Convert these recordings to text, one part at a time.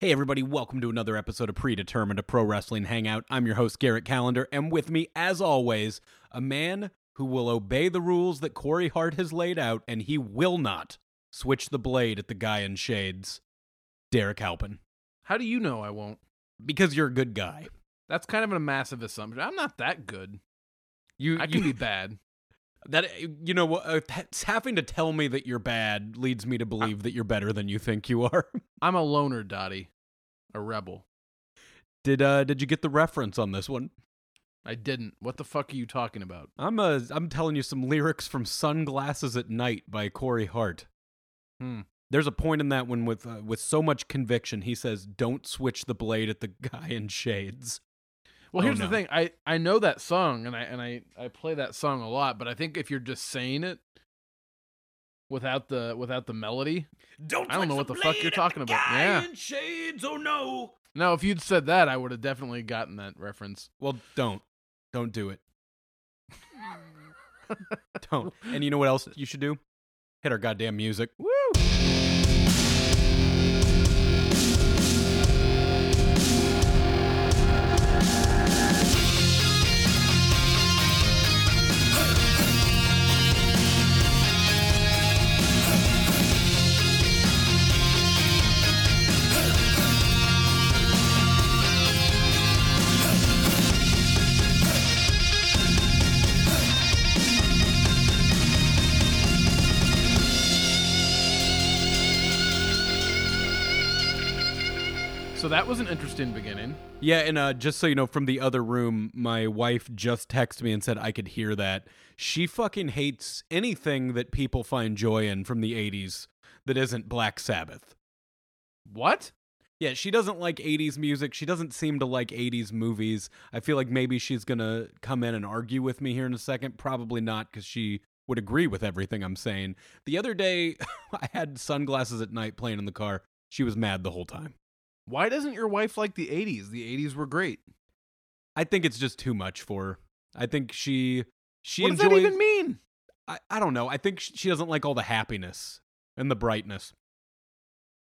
Hey, everybody, welcome to another episode of Predetermined, a pro wrestling hangout. I'm your host, Garrett Calendar, and with me, as always, a man who will obey the rules that Corey Hart has laid out, and he will not switch the blade at the guy in shades, Derrick Halpin. How do you know I won't? Because you're a good guy. That's kind of a massive assumption. I'm not that good. You, I can you, be bad. That you know? Uh, having to tell me that you're bad leads me to believe that you're better than you think you are. I'm a loner, Dottie. A rebel. did uh did you get the reference on this one? I didn't. What the fuck are you talking about? I'm uh I'm telling you some lyrics from Sunglasses at Night by Corey Hart. Hmm. There's a point in that one with uh, with so much conviction. He says, "Don't switch the blade at the guy in shades." Well, Oh, here's no. the thing. I I know that song and I and I I play that song a lot, but I think if you're just saying it without the without the melody, Don't I don't know what the fuck you're talking about. Yeah. shades. Oh no. no, if you'd said that, I would have definitely gotten that reference. Well, don't, don't do it. don't. And you know what else you should do? Hit our goddamn music. Woo! That was an interesting beginning. Yeah, and uh, just so you know, from the other room, my wife just texted me and said I could hear that. She fucking hates anything that people find joy in from the 80s that isn't Black Sabbath. What? Yeah, she doesn't like 80s music. She doesn't seem to like 80s movies. I feel like maybe she's going to come in and argue with me here in a second. Probably not, because she would agree with everything I'm saying. The other day, I had sunglasses at night playing in the car. She was mad the whole time. Why doesn't your wife like the 80s? The 80s were great. I think it's just too much for her. I think she she what does enjoys. that even mean? I, I don't know. I think she doesn't like all the happiness and the brightness.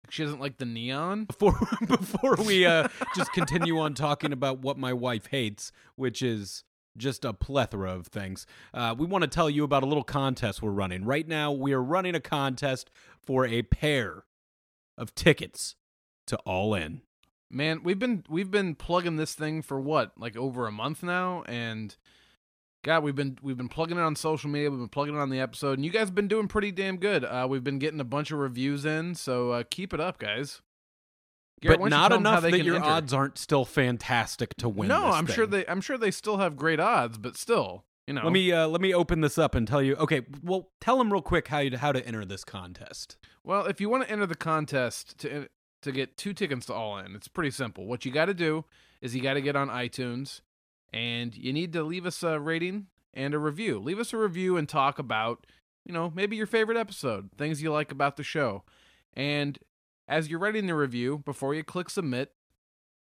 She doesn't like the neon? Before before we uh, just continue on talking about what my wife hates, which is just a plethora of things, uh, we want to tell you about a little contest we're running right now. We are running a contest for a pair of tickets to All In. Man, we've been we've been plugging this thing for what, like over a month now, and God, we've been we've been plugging it on social media, we've been plugging it on the episode, and you guys have been doing pretty damn good. Uh, we've been getting a bunch of reviews in, so uh, keep it up, guys. Garrett, but not tell 'em how enough that your enter? odds aren't still fantastic to win. No, this I'm sure they I'm sure they still have great odds, but still, you know. Let me uh, let me open this up and tell you. Okay, well, tell them real quick how you how to enter this contest. Well, if you want to enter the contest to to get two tickets to All In, it's pretty simple. What you got to do is you got to get on iTunes, and you need to leave us a rating and a review. Leave us a review and talk about, you know, maybe your favorite episode, things you like about the show, and as you're writing the review, before you click submit,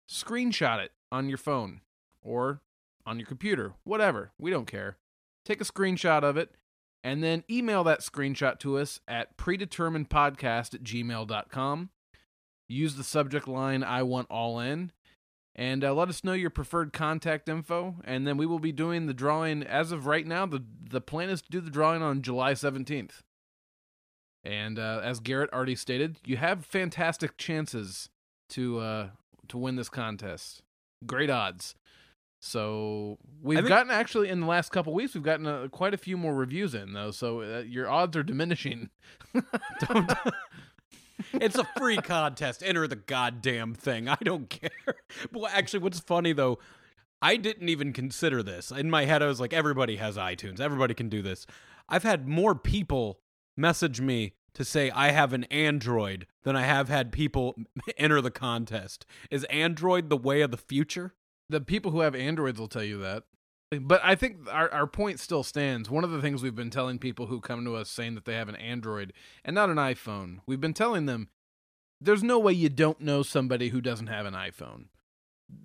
screenshot it on your phone or on your computer, whatever. We don't care. Take a screenshot of it and then email that screenshot to us at predeterminedpodcast at gmail.com. Use the subject line I want all in and uh, let us know your preferred contact info and then we will be doing the drawing as of right now the the plan is to do the drawing on July 17th. And uh, as Garrett already stated, you have fantastic chances to uh, to win this contest. Great odds. So we've think- gotten actually in the last couple weeks we've gotten uh, quite a few more reviews in though, so uh, your odds are diminishing. Don't. It's a free contest. Enter the goddamn thing. I don't care. Well, actually, what's funny though, I didn't even consider this. In my head, I was like, everybody has iTunes. Everybody can do this. I've had more people message me to say I have an Android than I have had people enter the contest. Is Android the way of the future? the people who have Androids will tell you that. But I think our, our point still stands. One of the things we've been telling people who come to us saying that they have an Android and not an iPhone, we've been telling them there's no way you don't know somebody who doesn't have an iPhone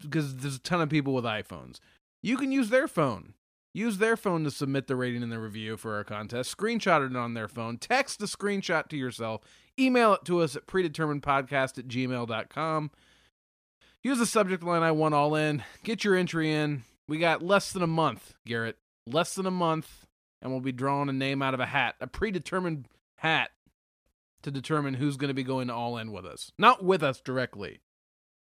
because there's a ton of people with iPhones. You can use their phone. use their phone to submit the rating and the review for our contest. Screenshot it on their phone. Text the screenshot to yourself. Email it to us at predeterminedpodcast at gmail.com. Use the subject line I want all in. Get your entry in. We got less than a month, Garrett. Less than a month, and we'll be drawing a name out of a hat, a predetermined hat, to determine who's going to be going to all in with us. Not with us directly,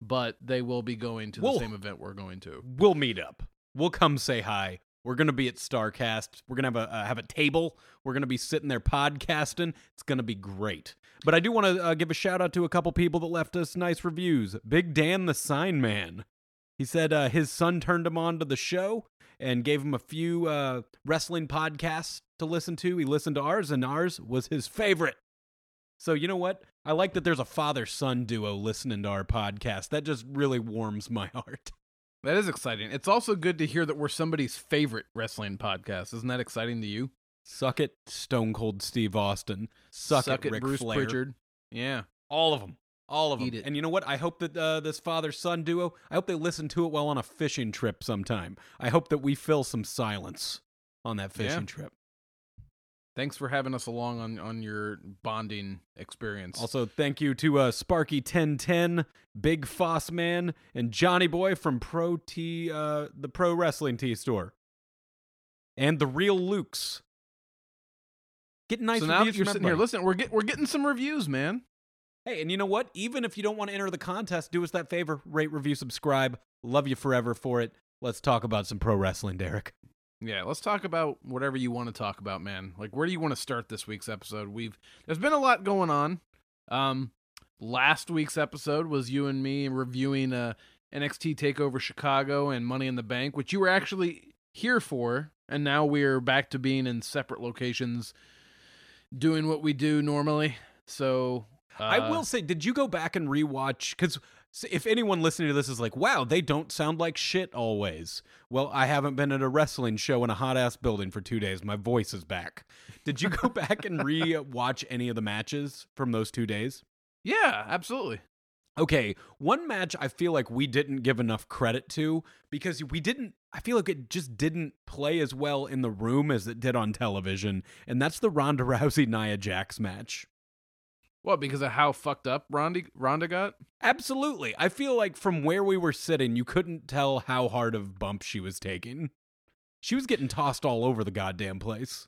but they will be going to the We'll- same event we're going to. We'll meet up. We'll come say hi. We're gonna be at Starcast. We're gonna have a uh, have a table. We're gonna be sitting there podcasting. It's gonna be great. But I do want to uh, give a shout out to a couple people that left us nice reviews. Big Dan the Sign Man. He said uh, his son turned him on to the show and gave him a few uh, wrestling podcasts to listen to. He listened to ours, and ours was his favorite. So you know what? I like that there's a father son duo listening to our podcast. That just really warms my heart. That is exciting. It's also good to hear that we're somebody's favorite wrestling podcast. Isn't that exciting to you? Suck it, Stone Cold Steve Austin. Suck, it, Ric Bruce Flair. Pritchard. Yeah. All of them. All of them. It. And you know what? I hope that uh, this father son duo, I hope they listen to it while on a fishing trip sometime. I hope that we fill some silence on that fishing Yeah. trip. Thanks for having us along on on your bonding experience. Also, thank you to uh, Sparky1010, Big Foss Man, and Johnny Boy from Pro T, uh, the Pro Wrestling T store. And the Real Lukes. Getting nice so now that you're sitting here, listen, we're get, we're getting some reviews, man. Hey, and you know what? Even if you don't want to enter the contest, do us that favor rate, review, subscribe. Love you forever for it. Let's talk about some pro wrestling, Derrick. Yeah, let's talk about whatever you want to talk about, man. Like, where do you want to start this week's episode? We've there's been a lot going on. Um, last week's episode was you and me reviewing uh NXT Takeover Chicago and Money in the Bank, which you were actually here for, and now we're back to being in separate locations, doing what we do normally. So uh, I will say, did you go back and rewatch? Because if anyone listening to this is like, wow, they don't sound like shit always. Well, I haven't been at a wrestling show in a hot ass building for two days. My voice is back. Did you go back and re-watch any of the matches from those two days? Yeah, absolutely. Okay, one match I feel like we didn't give enough credit to because we didn't. I feel like it just didn't play as well in the room as it did on television, and that's the Ronda Rousey Nia Jax match. What? Because of how fucked up Ronda Ronda got? Absolutely. I feel like from where we were sitting, you couldn't tell how hard of bump she was taking. She was getting tossed all over the goddamn place.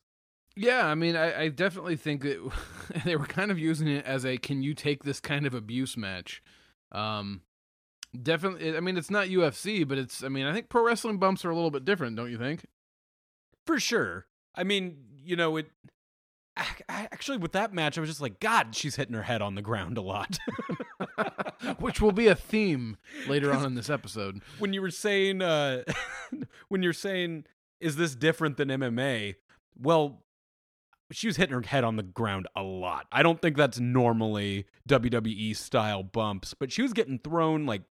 Yeah, I mean, I, I definitely think that they were kind of using it as a "can you take this kind of abuse" match. Um, definitely. I mean, it's not UFC, but it's. I mean, I think pro wrestling bumps are a little bit different, don't you think? For sure. I mean, you know, it. Ac- Actually, with that match, I was just like, God, she's hitting her head on the ground a lot. Which will be a theme later on in this episode. when you were saying uh when you're saying is this different than MMA? Well, she was hitting her head on the ground a lot. I don't think that's normally WWE style bumps, but she was getting thrown like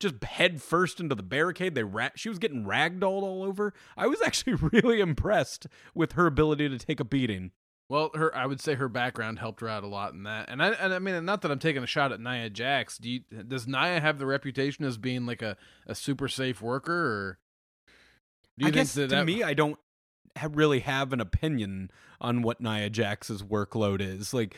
just head first into the barricade. They ra- she was getting ragdolled all over. I was actually really impressed with her ability to take a beating. Well, her I would say her background helped her out a lot in that. And I and I mean, not that I'm taking a shot at Nia Jax. Do you, does Nia have the reputation as being like a, a super safe worker, or do you I think guess that to that, me, I don't really have an opinion on what Nia Jax's workload is. Like,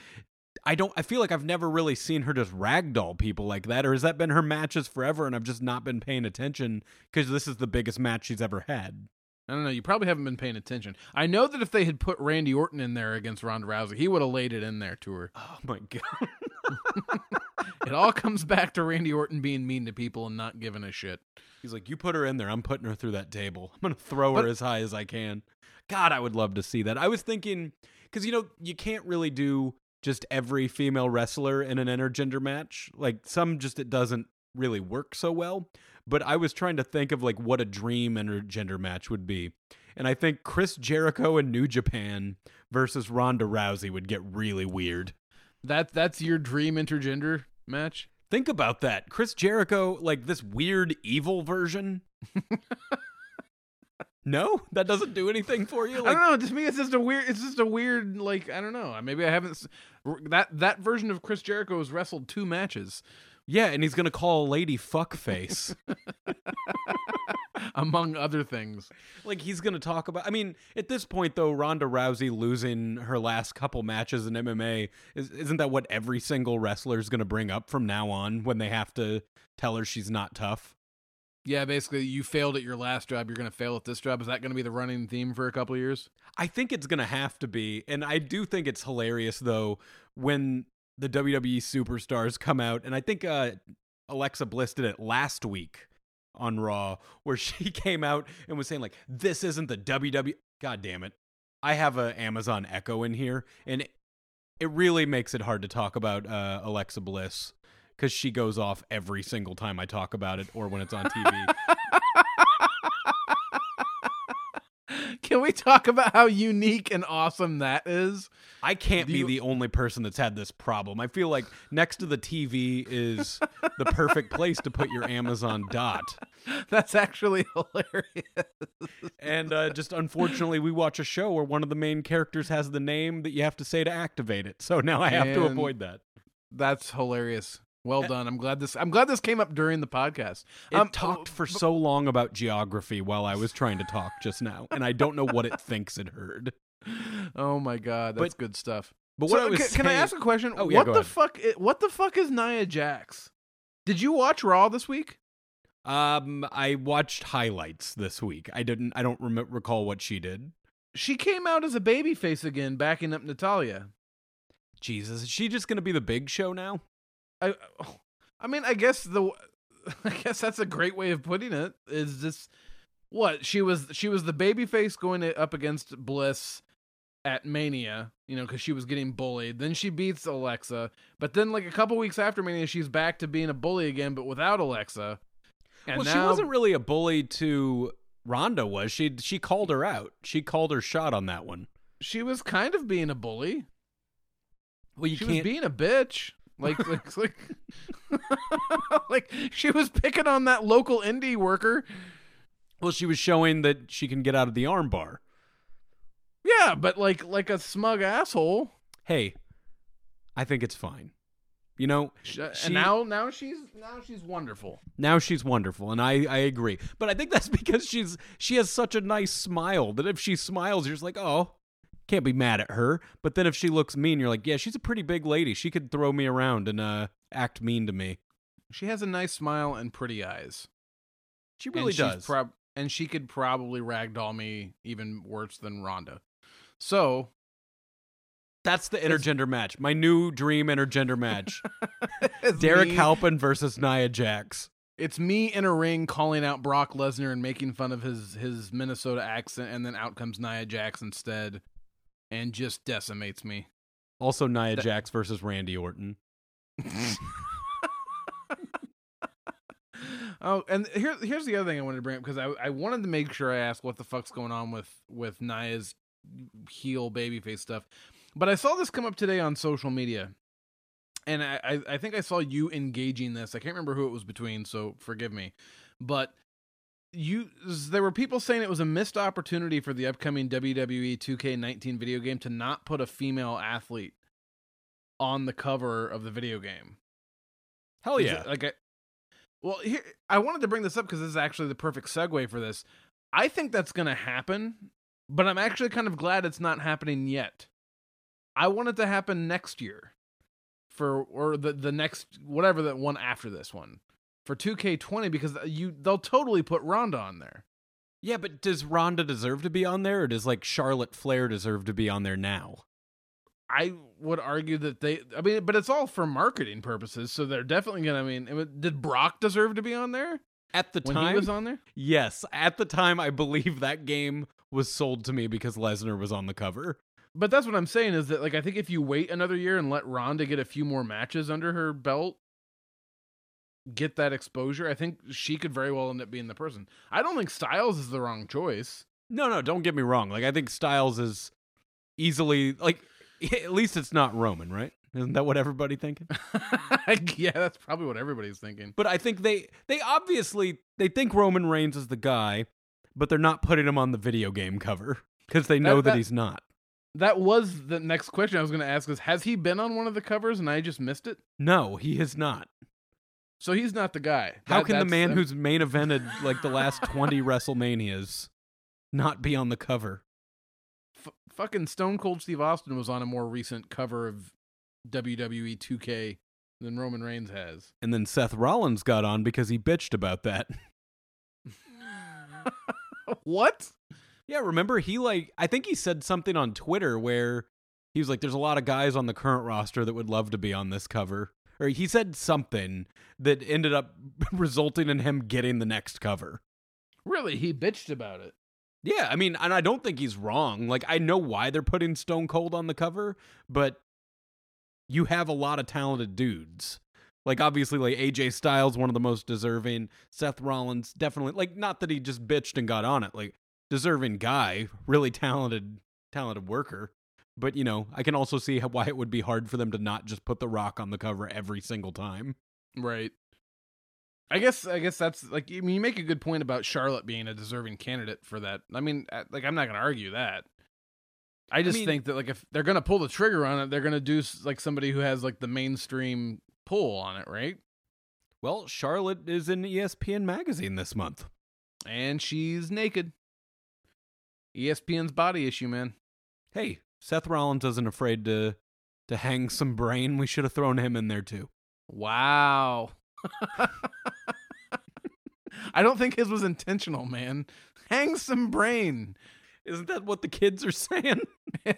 I don't. I feel like I've never really seen her just ragdoll people like that, or has that been her matches forever, and I've just not been paying attention because this is the biggest match she's ever had. I don't know. You probably haven't been paying attention. I know that if they had put Randy Orton in there against Ronda Rousey, he would have laid it in there to her. Oh my god! It all comes back to Randy Orton being mean to people and not giving a shit. He's like, you put her in there. I'm putting her through that table. I'm gonna throw her But- as high as I can. God, I would love to see that. I was thinking because you know you can't really do just every female wrestler in an intergender match. Like some just it doesn't really work so well. But I was trying to think of like what a dream intergender match would be. And I think Chris Jericho and New Japan versus Ronda Rousey would get really weird. That that's your dream intergender match. Think about that. Chris Jericho, like this weird evil version. no, that doesn't do anything for you. I don't know. Just me, it's just a weird. It's just a weird. Like I don't know. Maybe I haven't. That that version of Chris Jericho has wrestled two matches. Yeah, and he's gonna call a lady fuckface. among other things. Like he's going to talk about. I mean, at this point though, Ronda Rousey losing her last couple matches in MMA is, isn't that what every single wrestler is going to bring up from now on when they have to tell her she's not tough? Yeah, basically, you failed at your last job. You're going to fail at this job. Is that going to be the running theme for a couple of years? I think it's going to have to be, and I do think it's hilarious though when the WWE superstars come out, and I think uh, Alexa Bliss did it last week on Raw, where she came out and was saying like, "This isn't the WWE." God damn it! I have a Amazon Echo in here, and it, really makes it hard to talk about uh, Alexa Bliss because she goes off every single time I talk about it or when it's on TV. Can we talk about how unique and awesome that is? I can't be the only person that's had this problem. I feel like next to the TV is the perfect place to put your Amazon dot. That's actually hilarious. And uh, just unfortunately, we watch a show where one of the main characters has the name that you have to say to activate it. So now I have to avoid that. That's hilarious. Well done. I'm glad this. I'm glad this came up during the podcast. It Um, talked for so long about geography while I was trying to talk just now, and I don't know what it thinks it heard. Oh my god, that's But- good stuff. But what So, I was ca- can, I ask a question? Oh, yeah, what the ahead. fuck? What the fuck is Nia Jax? Did you watch Raw this week? Um, I watched highlights this week. I didn't. I don't rem- recall what she did. She came out as a babyface again, backing up Natalya. Jesus, is she just gonna be the big show now? I, I mean, I guess the, I guess that's a great way of putting it. Is this what she was? She was the babyface going up against Bliss at Mania, you know, because she was getting bullied. Then she beats Alexa, but then like a couple weeks after Mania, she's back to being a bully again, but without Alexa. And well, she wasn't really a bully to Ronda, was she? She called her out. She called her shot on that one. She was kind of being a bully. Well, you she can't. was being a bitch. Like, like, like, like she was picking on that local indie worker. well, she was showing that she can get out of the armbar. Yeah, but like, like a smug asshole. Hey, I think it's fine. You know, uh, She- and now, now she's now she's wonderful. now she's wonderful, and I I agree. But I think that's because she's she has such a nice smile that if she smiles, you're just like, oh, can't be mad at her. But then if she looks mean, you're like, yeah, she's a pretty big lady. She could throw me around and uh act mean to me. She has a nice smile and pretty eyes. She really she's does. prob- and she could probably ragdoll me even worse than Rhonda. So That's the intergender match. My new dream intergender match. Derrick me- Halpin versus Nia Jax. It's me in a ring calling out Brock Lesnar and making fun of his his Minnesota accent, and then out comes Nia Jax instead, and just decimates me. Also Nia That- Jax versus Randy Orton. oh, and here here's the other thing I wanted to bring up because I I wanted to make sure I asked what the fuck's going on with with Nia's heel babyface stuff, but I saw this come up today on social media, and I I, I think I saw you engaging this. I can't remember who it was between, so forgive me, but. You, there were people saying it was a missed opportunity for the upcoming WWE 2K19 video game to not put a female athlete on the cover of the video game. Hell yeah. it- like I, well, here I wanted to bring this up because this is actually the perfect segue for this. I think that's going to happen, but I'm actually kind of glad it's not happening yet. I want it to happen next year, for or the the next whatever that one after this one for 2K20 because you they'll totally put Ronda on there. yeah, but does Ronda deserve to be on there or does like Charlotte Flair deserve to be on there now? I would argue that they. I mean, but it's all for marketing purposes, so they're definitely gonna. I mean, did Brock deserve to be on there At the when time, he was on there? yes. At the time, I believe that game was sold to me because Lesnar was on the cover. But that's what I'm saying is that like I think if you wait another year and let Ronda get a few more matches under her belt, get that exposure, I think she could very well end up being the person. I don't think Styles is the wrong choice. No, no, don't get me wrong. Like I think Styles is easily like at least it's not Roman, right? Isn't that what everybody thinking? yeah, that's probably what everybody's thinking. But I think they they obviously they think Roman Reigns is the guy, but they're not putting him on the video game cover because they know that, that- he's not. That was the next question I was going to ask is has he been on one of the covers and I just missed it? No, he is not. So he's not the guy. How can the man who's main evented like the last 20 WrestleManias not be on the cover? f- fucking Stone Cold Steve Austin was on a more recent cover of WWE 2K than Roman Reigns has. And then Seth Rollins got on because he bitched about that. what? Yeah, remember he like I think he said something on Twitter where he was like there's a lot of guys on the current roster that would love to be on this cover. Or he said something that ended up resulting in him getting the next cover. Really? He bitched about it. Yeah, I mean, and I don't think he's wrong. Like I know why they're putting Stone Cold on the cover, but you have a lot of talented dudes. Like obviously like AJ Styles one of the most deserving, Seth Rollins definitely like not that he just bitched and got on it. Like deserving guy, really talented talented worker. But you know, I can also see how, why it would be hard for them to not just put The Rock on the cover every single time. Right. I guess I guess that's like I mean you make a good point about Charlotte being a deserving candidate for that. I mean uh, like I'm not going to argue that. I just mean- think that like if they're going to pull the trigger on it, they're going to do like somebody who has like the mainstream pull on it, right? Well, Charlotte is in ESPN magazine this month. And she's naked. ESPN's body issue, man. Hey, Seth Rollins isn't afraid to to hang some brain. We should have thrown him in there too. Wow. I don't think his was intentional, man. Hang some brain. Isn't that what the kids are saying?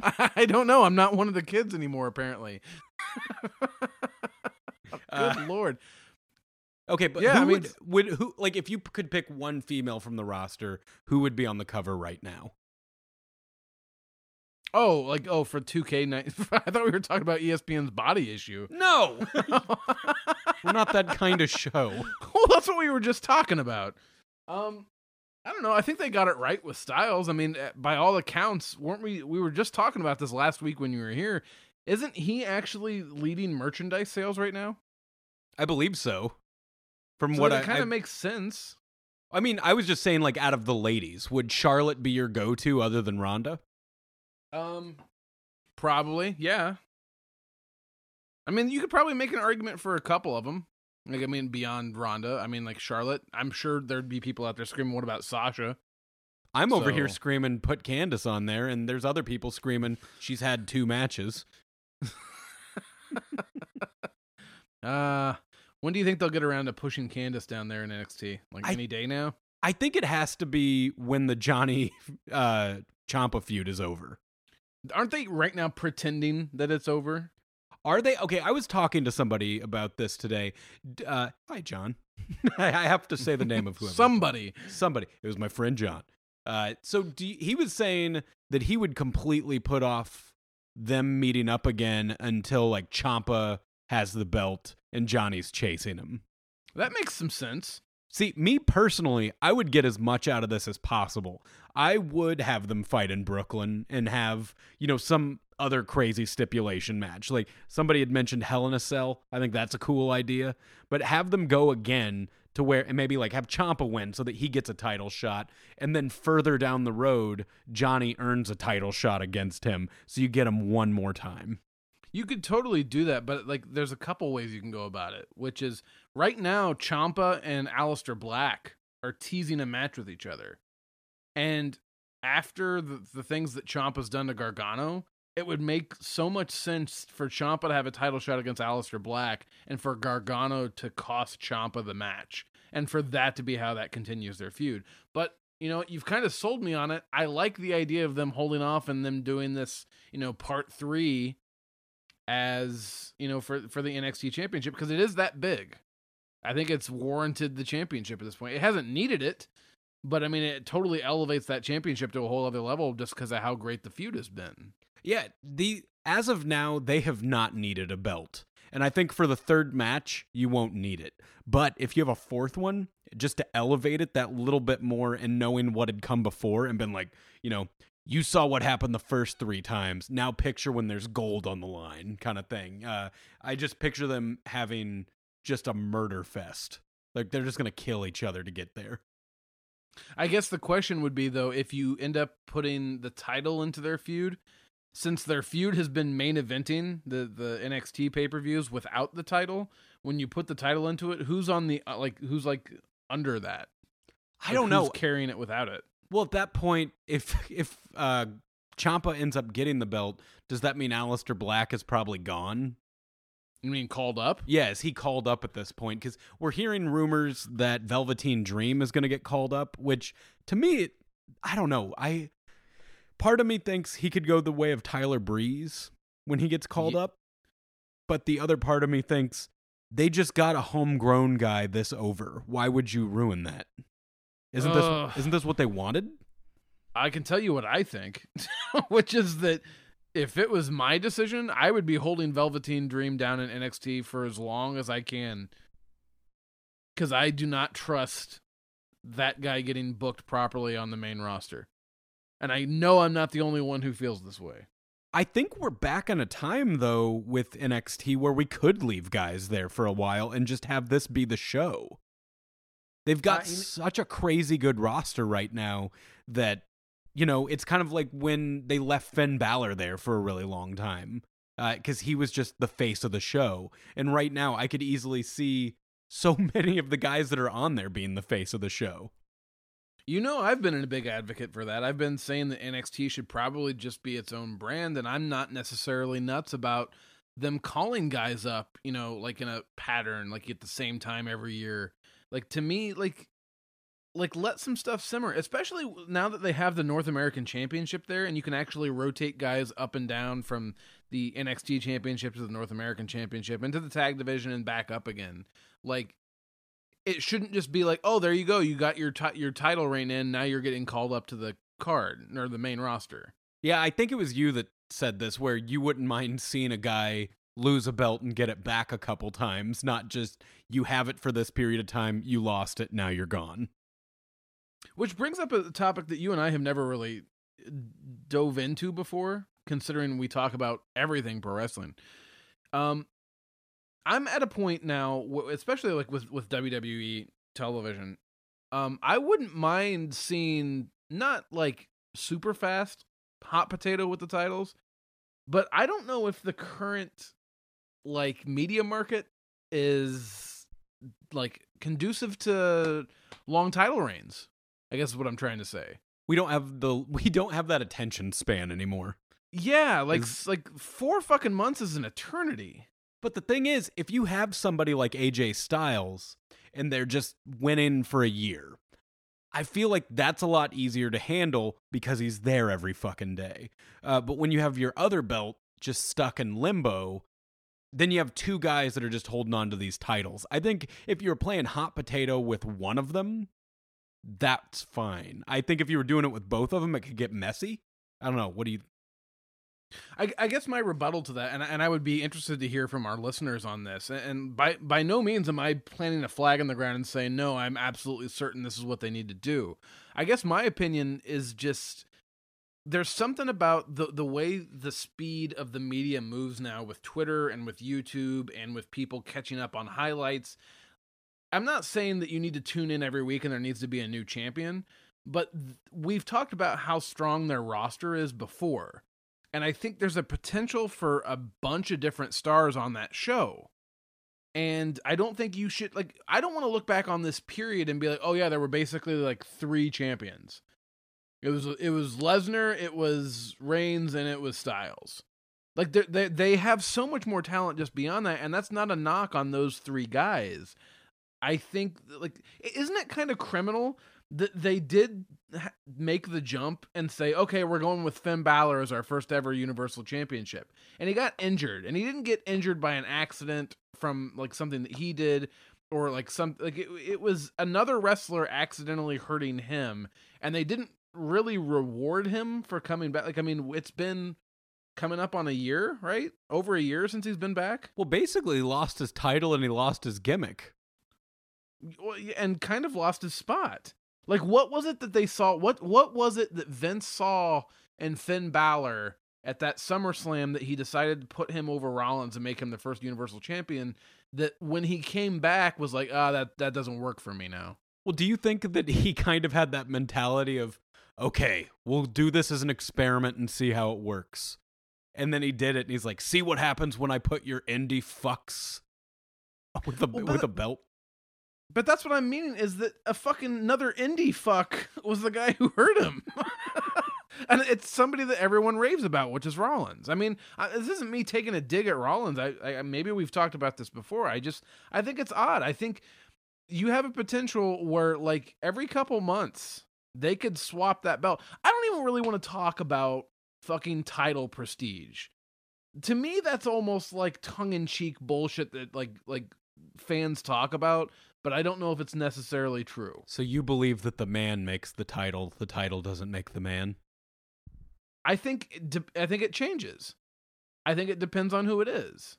I don't know. I'm not one of the kids anymore, apparently. Good Uh, lord. Okay, but Yeah, who I mean, would, would who like if you could pick one female from the roster, who would be on the cover right now? Oh, like oh for 2K19. I thought we were talking about ESPN's body issue. No, we're not that kind of show. well, that's what we were just talking about. Um, I don't know. I think they got it right with Styles. I mean, eh, by all accounts, weren't we? We were just talking about this last week when you were here. Isn't he actually leading merchandise sales right now? I believe so. From So what that I, kind of makes sense. I mean, I was just saying, like, out of the ladies, would Charlotte be your go-to other than Ronda? Um, probably, yeah. I mean, you could probably make an argument for a couple of them. Like, I mean, beyond Ronda, I mean, like Charlotte. I'm sure there'd be people out there screaming, "What about Sasha?" I'm over here screaming, put Candace on there, and there's other people screaming, she's had two matches. Uh, when do you think they'll get around to pushing Candace down there in NXT? Like I- any day now? I think it has to be when the Johnny uh, Ciampa feud is over. Aren't they right now pretending that it's over? Are they okay? I was talking to somebody about this today. Uh, hi, John. I have to say the name of whoever. Somebody. somebody. It was my friend John. Uh, so do you- he was saying that he would completely put off them meeting up again until like Ciampa has the belt and Johnny's chasing him. That makes some sense. See, me personally, I would get as much out of this as possible. I would have them fight in Brooklyn and have, you know, some other crazy stipulation match. Like somebody had mentioned Hell in a Cell. I think that's a cool idea. But have them go again to where, and maybe like have Ciampa win so that he gets a title shot. And then further down the road, Johnny earns a title shot against him. So you get him one more time. You could totally do that, but like there's a couple ways you can go about it, which is right now Ciampa and Aleister Black are teasing a match with each other. And after the, the things that Ciampa's done to Gargano, it would make so much sense for Ciampa to have a title shot against Aleister Black and for Gargano to cost Ciampa the match. And for that to be how that continues their feud. But you know, you've kind of sold me on it. I like the idea of them holding off and them doing this, you know, part three as you know for for the NXT championship because it is that big. I think it's warranted the championship at this point. It hasn't needed it, but I mean it totally elevates that championship to a whole other level just because of how great the feud has been. Yeah, the as of now they have not needed a belt. And I think for the third match, you won't need it. But if you have a fourth one, just to elevate it that little bit more and knowing what had come before and been like, you know, you saw what happened the first three times. Now picture when there's gold on the line, kind of thing. Uh, I just picture them having just a murder fest. Like they're just gonna kill each other to get there. I guess the question would be though if you end up putting the title into their feud, since their feud has been main eventing the the NXT pay per views without the title, when you put the title into it, who's on the uh, like who's like under that? I Like, don't know. carrying it without it. Well, at that point, if if uh Ciampa ends up getting the belt, does that mean Aleister Black is probably gone? You mean called up? Yeah, is he called up at this point? Because we're hearing rumors that Velveteen Dream is going to get called up, which to me, I don't know. I part of me thinks he could go the way of Tyler Breeze when he gets called Ye- up, but the other part of me thinks they just got a homegrown guy this over. Why would you ruin that? Isn't Ugh. this isn't this what they wanted? I can tell you what I think, which is that if it was my decision, I would be holding Velveteen Dream down in NXT for as long as I can. Because I do not trust that guy getting booked properly on the main roster. And I know I'm not the only one who feels this way. I think we're back in a time though with NXT where we could leave guys there for a while and just have this be the show. They've got Uh, such a crazy good roster right now that you know it's kind of like when they left Finn Balor there for a really long time because he was just the face of the show. And right now, I could easily see so many of the guys that are on there being the face of the show. You know, I've been a big advocate for that. I've been saying that NXT should probably just be its own brand, and I'm not necessarily nuts about them calling guys up, you know, like in a pattern, like at the same time every year. Like to me, like like let some stuff simmer, especially now that they have the North American Championship there, and you can actually rotate guys up and down from the NXT Championship to the North American Championship into the tag division and back up again. Like it shouldn't just be like, oh, there you go, you got your ti- your title reign in. Now you're getting called up to the card or the main roster. Yeah, I think it was you that said this, where you wouldn't mind seeing a guy lose a belt and get it back a couple times, not just you have it for this period of time, you lost it, now you're gone. Which brings up a topic that you and I have never really uh, dove into before, considering we talk about everything pro wrestling. Um, I'm at a point now, especially like with with WWE television. Um, I wouldn't mind seeing not like super fast hot potato with the titles, but I don't know if the current like media market is like conducive to long title reigns. I guess is what I'm trying to say. We don't have the we don't have that attention span anymore. Yeah, like like four fucking months is an eternity. But the thing is, if you have somebody like AJ Styles and they're just winning for a year, I feel like that's a lot easier to handle because he's there every fucking day. Uh, but when you have your other belt just stuck in limbo, then you have two guys that are just holding on to these titles. I think if you were playing hot potato with one of them, that's fine. I think if you were doing it with both of them, it could get messy. I don't know. What do you? I, I guess my rebuttal to that, and and I would be interested to hear from our listeners on this. And- by by no means am I planting a flag in the ground and saying no. I'm absolutely certain this is what they need to do. I guess my opinion is just there's something about the the way the speed of the media moves now with Twitter and with YouTube and with people catching up on highlights. I'm not saying that you need to tune in every week and there needs to be a new champion, but th- we've talked about how strong their roster is before. And I think there's a potential for a bunch of different stars on that show. And I don't think you should like I don't want to look back on this period and be like, "Oh yeah, there were basically like 3 champions." It was it was Lesnar, it was Reigns, and it was Styles. Like they they they have so much more talent just beyond that, and that's not a knock on those three guys. I think like isn't it kind of criminal that they did make the jump and say, okay, we're going with Finn Balor as our first ever Universal Championship, and he got injured, and he didn't get injured by an accident from like something that he did or like some like it, it was another wrestler accidentally hurting him, and they didn't really reward him for coming back. Like I mean, it's been coming up on a year, right? Over a year since he's been back. Well, basically, he lost his title and he lost his gimmick. And kind of lost his spot. Like, what was it that they saw? What what was it that Vince saw in Finn Balor at that SummerSlam that he decided to put him over Rollins and make him the first Universal Champion? That when he came back was like, ah, that that doesn't work for me now. Well, do you think that he kind of had that mentality of, okay, we'll do this as an experiment and see how it works? and then he did it, and he's like, "See what happens when I put your indie fucks with a Well, with a belt." But that's what I'm meaning is that a fucking another indie fuck was the guy who hurt him. and it's somebody that everyone raves about, which is Rollins. I mean, I, this isn't me taking a dig at Rollins. I, I maybe we've talked about this before. I just I think it's odd. I think you have a potential where like every couple months they could swap that belt. I don't even really want to talk about fucking title prestige. To me that's almost like tongue-in-cheek bullshit that like like fans talk about, but I don't know if it's necessarily true. So you believe that the man makes the title, the title doesn't make the man? I think it de- I think it changes. I think it depends on who it is.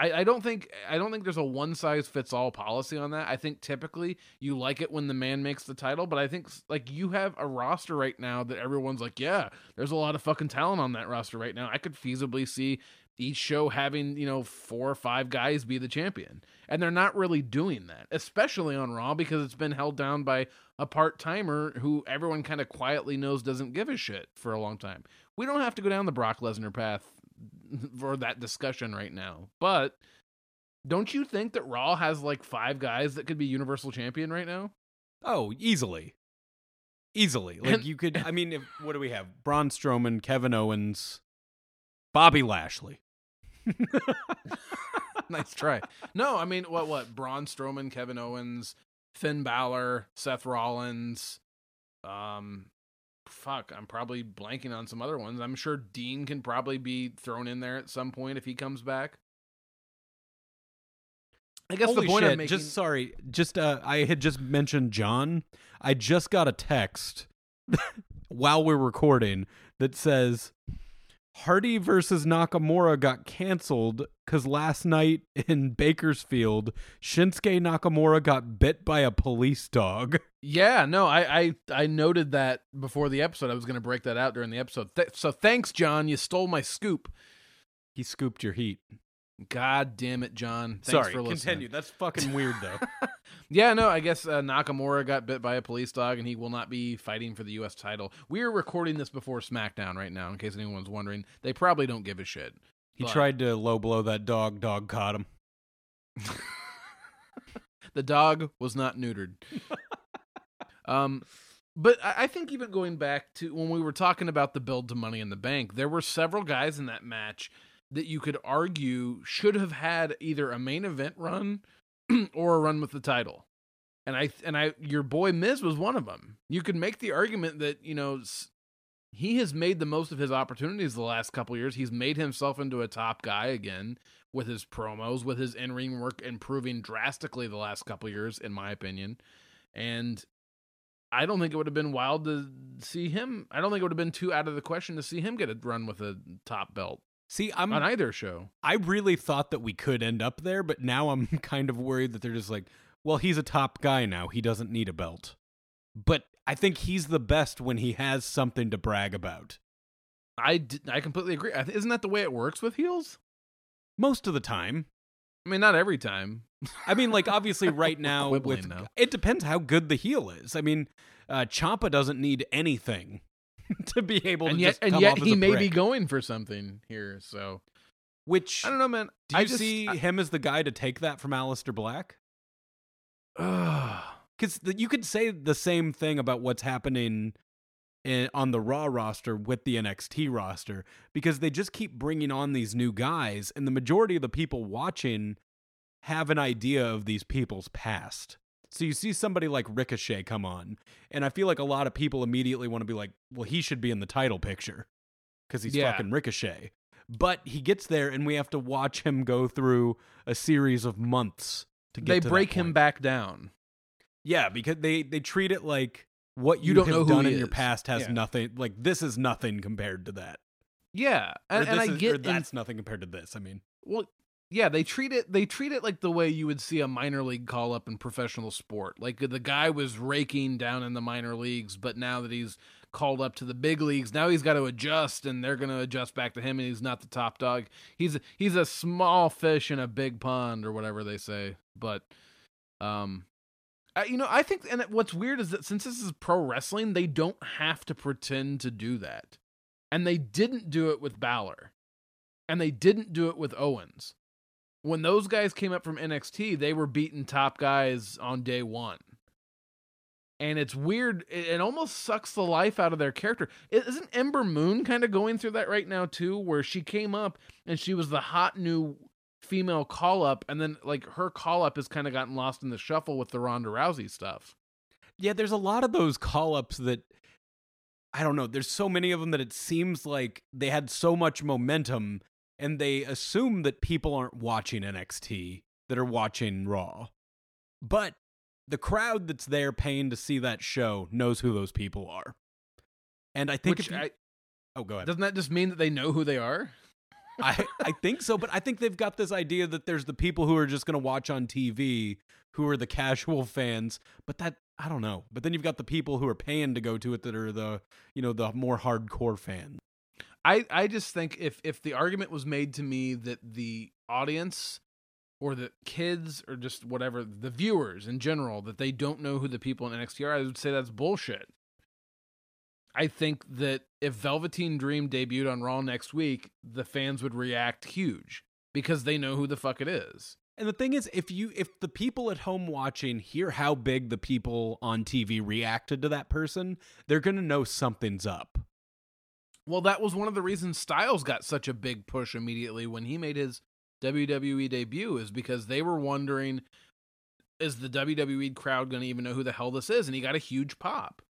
I, I don't think I don't think there's a one size fits all policy on that. I think typically you like it when the man makes the title, but I think like you have a roster right now that everyone's like, yeah, there's a lot of fucking talent on that roster right now. I could feasibly see each show having you know four or five guys be the champion, and they're not really doing that, especially on Raw because it's been held down by a part timer who everyone kind of quietly knows doesn't give a shit for a long time. We don't have to go down the Brock Lesnar path for that discussion right now. But don't you think that Raw has like five guys that could be Universal Champion right now? Oh, easily. Easily. Like And- you could I mean if, what do we have? Braun Strowman, Kevin Owens, Bobby Lashley. nice try. No, I mean what what Braun Strowman, Kevin Owens, Finn Balor, Seth Rollins, um fuck, I'm probably blanking on some other ones. I'm sure Dean can probably be thrown in there at some point if he comes back. I guess Holy the point shit, I'm making just sorry, just uh I had just mentioned John. I just got a text while we're recording that says Hardy versus Nakamura got canceled because last night in Bakersfield, Shinsuke Nakamura got bit by a police dog. Yeah, no, I, I I noted that before the episode. I was going to break that out during the episode. Th- so thanks, John. You stole my scoop. He scooped your heat. God damn it, John. Thanks Sorry, for listening. continue. That's fucking weird though. Yeah, no, I guess uh, Nakamura got bit by a police dog, and he will not be fighting for the U.S. title. We are recording this before SmackDown right now, in case anyone's wondering. They probably don't give a shit. He But- tried to low blow that dog. Dog caught him. the dog was not neutered. um, but I, I think even going back to when we were talking about the build to Money in the Bank, there were several guys in that match that you could argue should have had either a main event run or a run with the title. And I and I your boy Miz was one of them. You could make the argument that you know he has made the most of his opportunities the last couple years. He's made himself into a top guy again with his promos, with his in-ring work improving drastically the last couple years, in my opinion. And I don't think it would have been wild to see him. I don't think it would have been too out of the question to see him get a run with a top belt See, I'm on either show. I really thought that we could end up there, but now I'm kind of worried that they're just like, well, he's a top guy now. He doesn't need a belt. But I think he's the best when he has something to brag about. I, d- I completely agree. Isn't that the way it works with heels? Most of the time. I mean, not every time. I mean, like obviously right now with now. it depends how good the heel is. I mean, uh Ciampa doesn't need anything to be able and to yet, just and yet he may be going for something here. So Which I don't know, man. do you I just, see I- him as the guy to take that from Aleister Black? Because you could say the same thing about what's happening in, on the Raw roster with the NXT roster because they just keep bringing on these new guys, and the majority of the people watching have an idea of these people's past. So you see somebody like Ricochet come on, and I feel like a lot of people immediately want to be like, "Well, he should be in the title picture because he's Yeah. fucking Ricochet." But he gets there, and we have to watch him go through a series of months to get. they to break him back down. Yeah, because they they treat it like what you, You don't have know who done in your past has Yeah. nothing. Like this is nothing compared to that. Yeah, and, and I is- get in- that's nothing compared to this. I mean, Well, yeah, they treat it they treat it like the way you would see a minor league call up in professional sport. Like the guy was raking down in the minor leagues, but now that he's called up to the big leagues, now he's got to adjust and they're going to adjust back to him and he's not the top dog. He's he's a small fish in a big pond or whatever they say. But um I, you know, I think and what's weird is that since this is pro wrestling, they don't have to pretend to do that. And they didn't do it with Balor. And they didn't do it with Owens. When those guys came up from NXT, they were beating top guys on day one. And it's weird. It, it almost sucks the life out of their character. Isn't Ember Moon kind of going through that right now, too? Where she came up and she was the hot new female call up, and then like her call up has kind of gotten lost in the shuffle with the Ronda Rousey stuff. Yeah, there's a lot of those call ups that I don't know. There's so many of them that it seems like they had so much momentum and they assume that people aren't watching NXT that are watching Raw. But the crowd that's there paying to see that show knows who those people are. And I think Which if you, I, Oh, go ahead. doesn't that just mean that they know who they are? I, I think so, but I think they've got this idea that there's the people who are just going to watch on TV who are the casual fans, but that I don't know. But then you've got the people who are paying to go to it that are the, you know, the more hardcore fans. I I just think if if the argument was made to me that the audience or the kids or just whatever the viewers in general that they don't know who the people in NXT are, I would say that's bullshit. I think that if Velveteen Dream debuted on Raw next week, the fans would react huge because they know who the fuck it is. And the thing is, if you if the people at home watching hear how big the people on TV reacted to that person, they're gonna know something's up. Well, that was one of the reasons Styles got such a big push immediately when he made his WWE debut, is because they were wondering, is the WWE crowd going to even know who the hell this is? And he got a huge pop.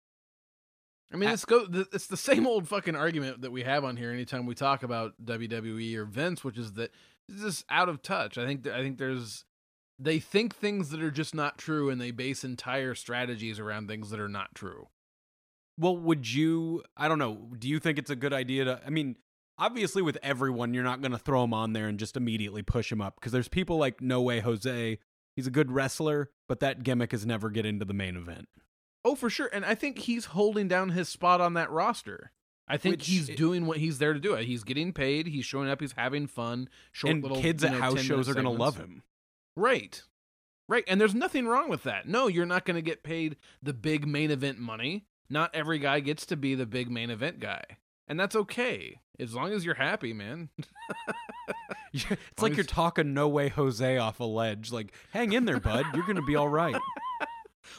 I mean, it's go. It's the same old fucking argument that we have on here anytime we talk about WWE or Vince, which is that it's just out of touch. I think. I think there's. They think things that are just not true, and they base entire strategies around things that are not true. Well, would you? I don't know. Do you think it's a good idea to? I mean, obviously, with everyone, you're not going to throw him on there and just immediately push him up because there's people like No Way Jose. He's a good wrestler, but that gimmick is never get into the main event. Oh, for sure. And I think he's holding down his spot on that roster. I think Which he's it- doing what he's there to do. He's getting paid. He's showing up. He's having fun. Short and little kids at know, house shows are going to love him. Right. Right. And there's nothing wrong with that. No, you're not going to get paid the big main event money. Not every guy gets to be the big main event guy. And that's okay. As long as you're happy, man. it's like as- you're talking No Way Jose off a ledge. Like, hang in there, bud. You're going to be all right.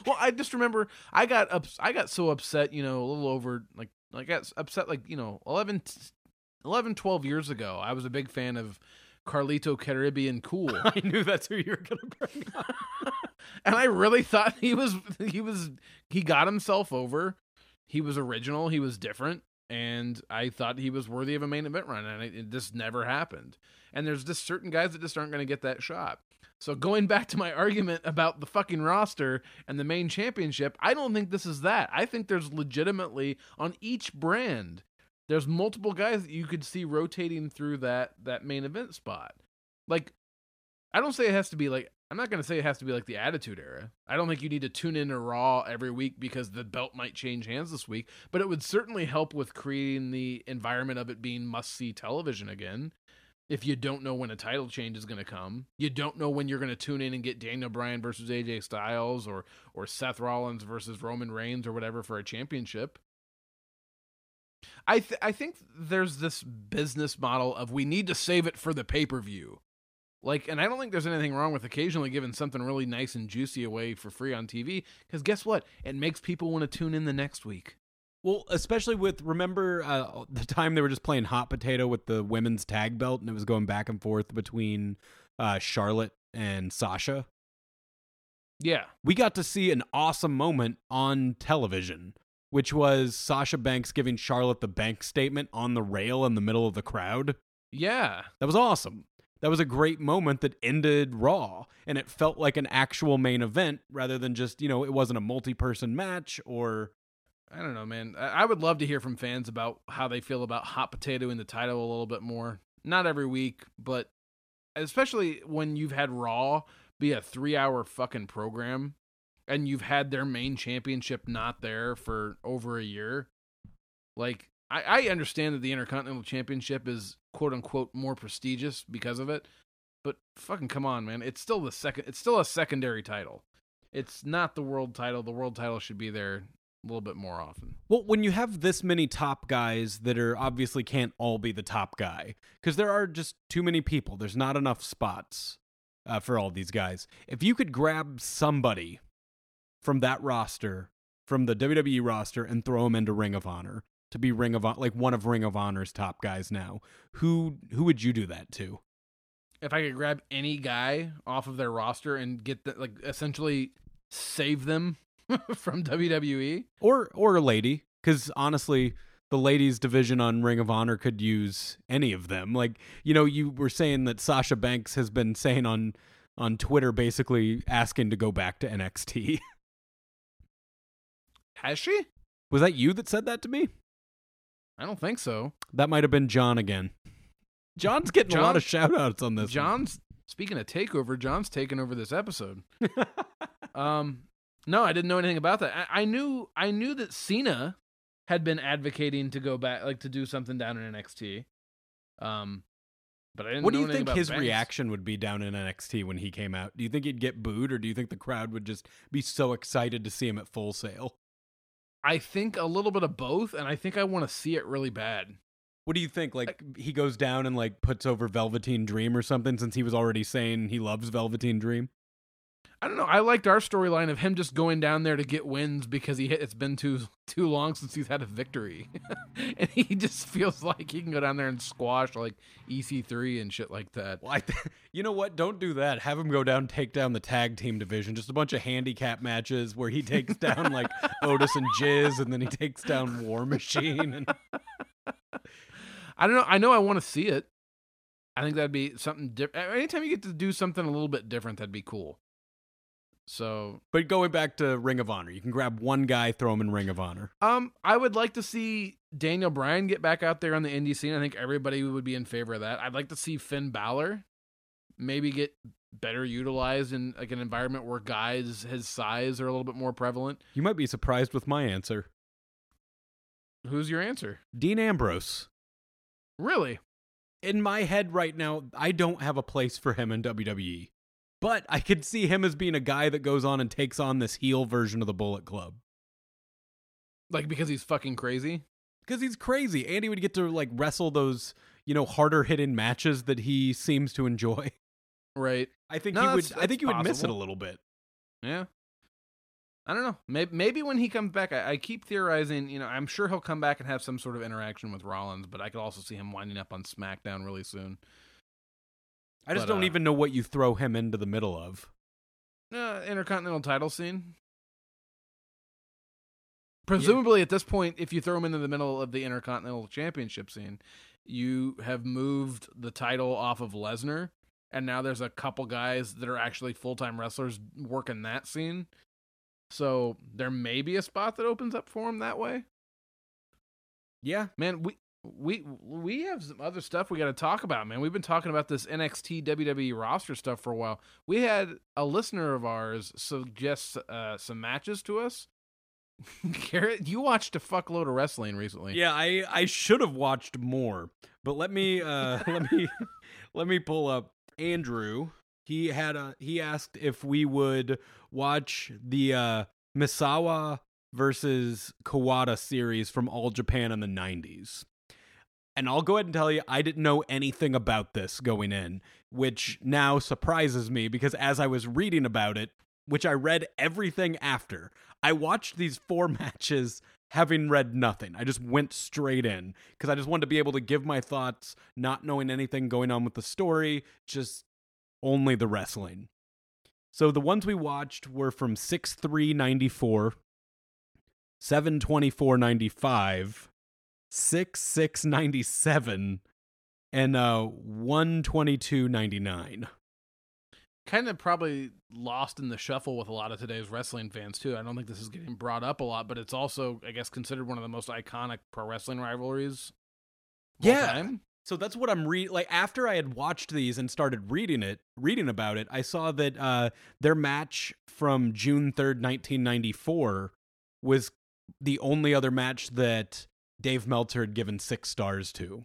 Well, I just remember I got ups- I got so upset, you know, a little over like I got upset like, you know, 11 11 12 years ago. I was a big fan of Carlito Caribbean Cool. I knew that's who you were going to bring up. and I really thought he was he was he got himself over. He was original, he was different, and I thought he was worthy of a main event run and it, it just never happened. And there's just certain guys that just aren't going to get that shot. So going back to my argument about the fucking roster and the main championship, I don't think this is that. I think there's legitimately on each brand there's multiple guys that you could see rotating through that that main event spot. Like I don't say it has to be like I'm not going to say it has to be like the Attitude Era. I don't think you need to tune in to Raw every week because the belt might change hands this week, but it would certainly help with creating the environment of it being must-see television again. If you don't know when a title change is going to come, you don't know when you're going to tune in and get Daniel Bryan versus AJ Styles or or Seth Rollins versus Roman Reigns or whatever for a championship. I th- I think there's this business model of we need to save it for the pay-per-view. Like, and I don't think there's anything wrong with occasionally giving something really nice and juicy away for free on TV because guess what? It makes people want to tune in the next week. Well, especially with remember uh, the time they were just playing hot potato with the women's tag belt, and it was going back and forth between uh, Charlotte and Sasha. Yeah. We got to see an awesome moment on television, which was Sasha Banks giving Charlotte the bank statement on the rail in the middle of the crowd. Yeah. That was awesome. That was a great moment that ended Raw, and it felt like an actual main event rather than just, you know, it wasn't a multi person match or. I don't know, man. I would love to hear from fans about how they feel about hot potato in the title a little bit more. Not every week, but especially when you've had Raw be a three hour fucking program and you've had their main championship not there for over a year. Like, I, I understand that the Intercontinental Championship is quote unquote more prestigious because of it, but fucking come on, man. It's still the second, it's still a secondary title. It's not the world title. The world title should be there a little bit more often. Well, when you have this many top guys that are obviously can't all be the top guy because there are just too many people. There's not enough spots uh, for all these guys. If you could grab somebody from that roster, from the WWE roster, and throw them into Ring of Honor to be Ring of like one of Ring of Honor's top guys now, who who would you do that to? If I could grab any guy off of their roster and get the, like essentially save them from WWE, or or a lady. Because honestly the ladies division on ring of honor could use any of them. Like you know you were saying that sasha banks has been saying on on twitter basically asking to go back to nxt has she? was that you that said that to me I don't think so. that might have been john again john's getting a lot of shout outs on this one. John's speaking of takeover. John's taking over this episode. Um, no, I didn't know anything about that. I, I knew I knew that Cena had been advocating to go back, like to do something down in NXT. Um, but I didn't. what do you think his Banks. reaction would be down in nxt when he came out do you think he'd get booed or do you think the crowd would just be so excited to see him at full sail I think a little bit of both, and I think I want to see it really bad. What do you think? Like he goes down and like puts over Velveteen Dream or something since he was already saying he loves Velveteen Dream? I don't know. I liked our storyline of him just going down there to get wins because he hit, it's been too too long since he's had a victory, and he just feels like he can go down there and squash like EC3 and shit like that. Well, I th- you know what? Don't do that. Have him go down, take down the tag team division. Just a bunch of handicap matches where he takes down like Otis and Jizz, and then he takes down War Machine. And I don't know. I know I want to see it. I think that'd be something different. Anytime you get to do something a little bit different, that'd be cool. So, but going back to Ring of Honor, you can grab one guy, throw him in Ring of Honor. um, I would like to see Daniel Bryan get back out there on the indie scene. I think everybody would be in favor of that. I'd like to see Finn Balor maybe get better utilized in like an environment where guys his size are a little bit more prevalent. You might be surprised with my answer. Who's your answer? Dean Ambrose. Really? in my head right now, I don't have a place for him in WWE. But I could see him as being a guy that goes on and takes on this heel version of the Bullet Club. Like because he's fucking crazy? Because he's crazy. And he would get to like wrestle those, you know, harder hitting matches that he seems to enjoy. Right. I think No, he would I think he would miss it a little bit. Yeah. I don't know. Maybe, maybe when he comes back, I, I keep theorizing. You know, I'm sure he'll come back and have some sort of interaction with Rollins, but I could also see him winding up on SmackDown really soon. I just But, don't uh, even know what you throw him into the middle of. Uh, Intercontinental title scene. Presumably, at this point, if you throw him into the middle of the Intercontinental Championship scene, you have moved the title off of Lesnar, and now there's a couple guys that are actually full time wrestlers working that scene. So there may be a spot that opens up for him that way. Yeah. Man, we we we have some other stuff we got to talk about, man. We've been talking about this NXT WWE roster stuff for a while. We had a listener of ours suggest uh, some matches to us. Garrett, you watched a fuckload of wrestling recently. Yeah, I I should have watched more. But let me uh let me let me pull up Andrew. He had a he asked if we would watch the uh Misawa versus Kawada series from All Japan in the 90s. And I'll go ahead and tell you I didn't know anything about this going in, which now surprises me because as I was reading about it, which I read everything after, I watched these four matches having read nothing. I just went straight in because I just wanted to be able to give my thoughts, not knowing anything going on with the story, just only the wrestling. So the ones we watched were from 6 3 94, 7 24 95, 6 6 97, and uh 1 22 99. Kind of probably lost in the shuffle with a lot of today's wrestling fans too. I don't think this is getting brought up a lot, but it's also, I guess, considered one of the most iconic pro wrestling rivalries. Yeah. time. So that's what I'm reading. Like after I had watched these and started reading it, reading about it, I saw that uh, their match from June third, 1994, was the only other match that Dave Meltzer had given six stars to.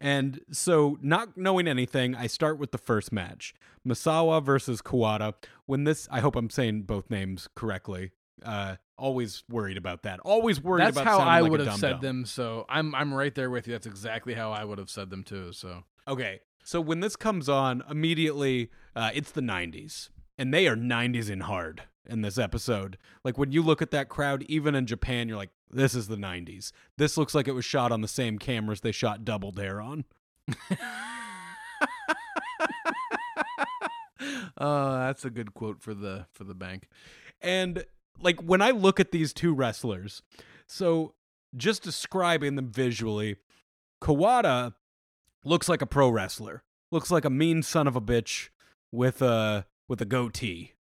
And so, not knowing anything, I start with the first match Misawa versus Kawada. When this, I hope I'm saying both names correctly. Uh, always worried about that. Always worried That's about how I like would have said them. So I'm I'm right there with you. That's exactly how I would have said them too. So Okay, so when this comes on, immediately uh, it's the '90s, and they are '90s in hard in this episode. Like when you look at that crowd, even in Japan, you're like, "This is the '90s." This looks like it was shot on the same cameras they shot Double Dare on. Oh, that's a good quote for the for the bank. And like when I look at these two wrestlers, so just describing them visually, Kawada looks like a pro wrestler. Looks like a mean son of a bitch with a with a goatee.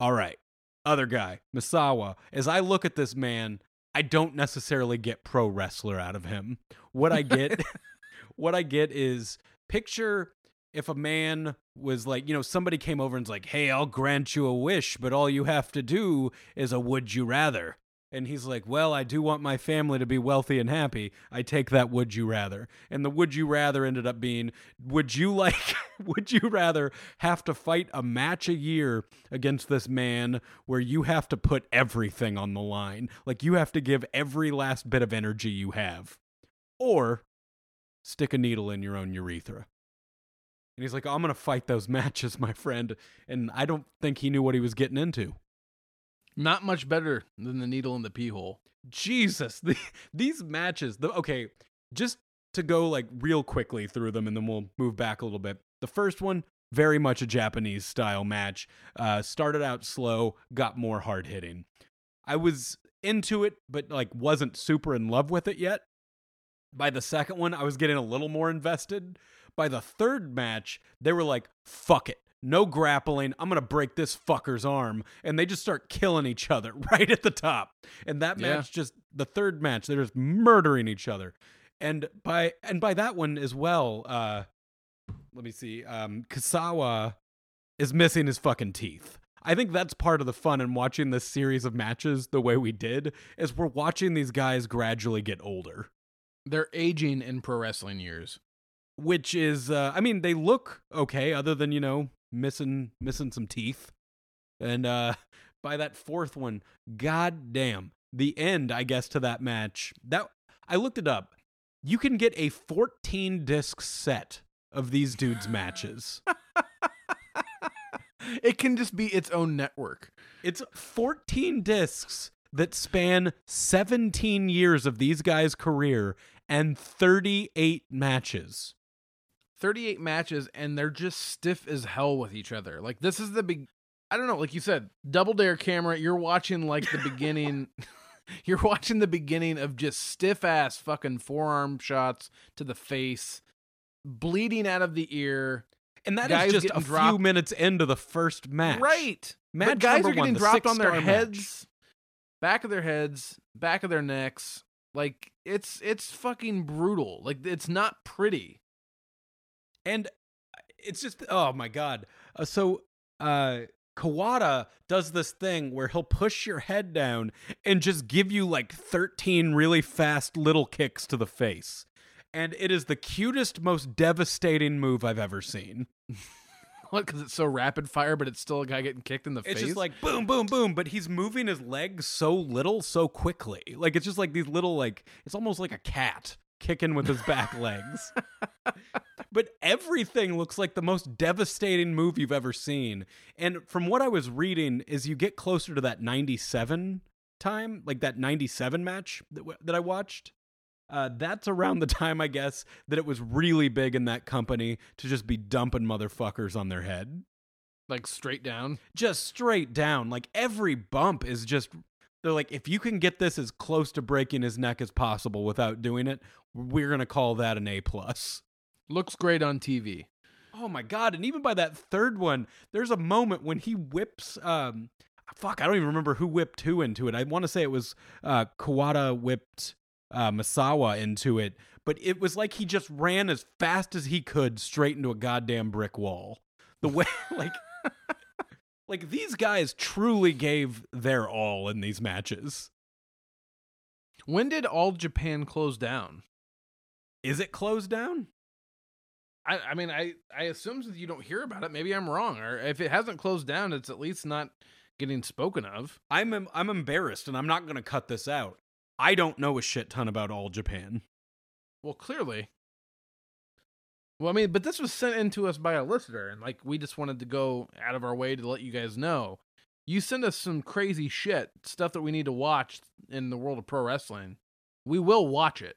All right. Other guy, Misawa. As I look at this man, I don't necessarily get pro wrestler out of him. What I get what I get is picture if a man was like, you know, somebody came over and's like, "Hey, I'll grant you a wish, but all you have to do is a would you rather." And he's like, "Well, I do want my family to be wealthy and happy. I take that would you rather." And the would you rather ended up being, "Would you like would you rather have to fight a match a year against this man where you have to put everything on the line? Like you have to give every last bit of energy you have." Or stick a needle in your own urethra. And he's like, I'm going to fight those matches, my friend. And I don't think he knew what he was getting into. Not much better than the needle in the pee hole. Jesus, the, these matches, the, okay, just to go like real quickly through them and then we'll move back a little bit. The first one, very much a Japanese style match. Uh, started out slow, got more hard hitting. I was into it, but like wasn't super in love with it yet. By the second one, I was getting a little more invested. By the third match, they were like, fuck it. No grappling. I'm going to break this fucker's arm. And they just start killing each other right at the top. And that Yeah. match just, the third match, they're just murdering each other. And by, and by that one as well, uh, let me see, um, Kasawa is missing his fucking teeth. I think that's part of the fun in watching this series of matches the way we did, is we're watching these guys gradually get older They're aging in pro wrestling years. which is uh, I mean they look okay other than you know missing missing some teeth. And uh by that fourth one, god damn, the end I guess to that match. That I looked it up. You can get a 14 disc set of these dudes matches. It can just be its own network. It's 14 discs that span 17 years of these guys' career and 38 matches. 38 matches and they're just stiff as hell with each other. Like this is the big I don't know, like you said, double dare camera, you're watching like the beginning you're watching the beginning of just stiff ass fucking forearm shots to the face, bleeding out of the ear. And that Guys is just a getting few minutes into the first match. Right. Match but guys are getting one, the dropped on their six-star match. heads, back of their heads, back of their necks. Like it's it's fucking brutal. Like it's not pretty. And it's just oh my god. Uh, so uh Kawada does this thing where he'll push your head down and just give you like 13 really fast little kicks to the face. And it is the cutest, most devastating move I've ever seen. What? Because it's so rapid fire, but it's still a guy getting kicked in the It's face. It's just like boom, boom, boom, but he's moving his legs so little, so quickly. Like it's just like these little like it's almost like a cat kicking with his back legs. But everything looks like the most devastating move you've ever seen. And from what I was reading, is you get closer to that 97 time, like that 97 match that, w- that I watched. Uh, that's around the time, I guess, that it was really big in that company to just be dumping motherfuckers on their head. like straight down. Just straight down. Like every bump is just. They're like, if you can get this as close to breaking his neck as possible without doing it, we're gonna call that an A plus. Looks great on TV. Oh my god! And even by that third one, there's a moment when he whips. Um, fuck, I don't even remember who whipped who into it. I want to say it was uh, Kawada whipped uh, Misawa into it, but it was like he just ran as fast as he could straight into a goddamn brick wall. The way, like, like these guys truly gave their all in these matches. When did all Japan close down? Is it closed down? I, I mean, I, I assume since you don't hear about it, maybe I'm wrong. Or if it hasn't closed down, it's at least not getting spoken of. I'm I'm embarrassed, and I'm not going to cut this out. I don't know a shit ton about all Japan. Well, clearly. Well, I mean, but this was sent in to us by a listener, and like we just wanted to go out of our way to let you guys know. You send us some crazy shit, stuff that we need to watch in the world of pro wrestling. We will watch it.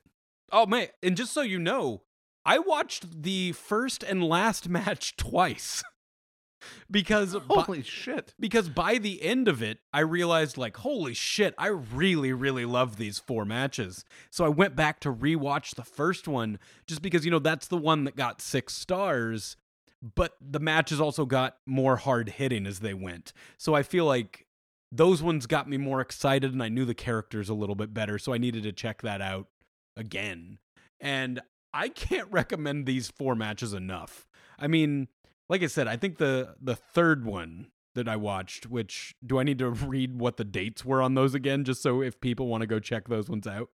Oh man, and just so you know, I watched the first and last match twice. because by, Holy shit. because by the end of it, I realized like, holy shit, I really, really love these four matches. So I went back to rewatch the first one just because, you know, that's the one that got six stars, but the matches also got more hard hitting as they went. So I feel like those ones got me more excited and I knew the characters a little bit better. So I needed to check that out again. And I can't recommend these four matches enough. I mean, like I said, I think the the third one that I watched, which do I need to read what the dates were on those again, just so if people want to go check those ones out?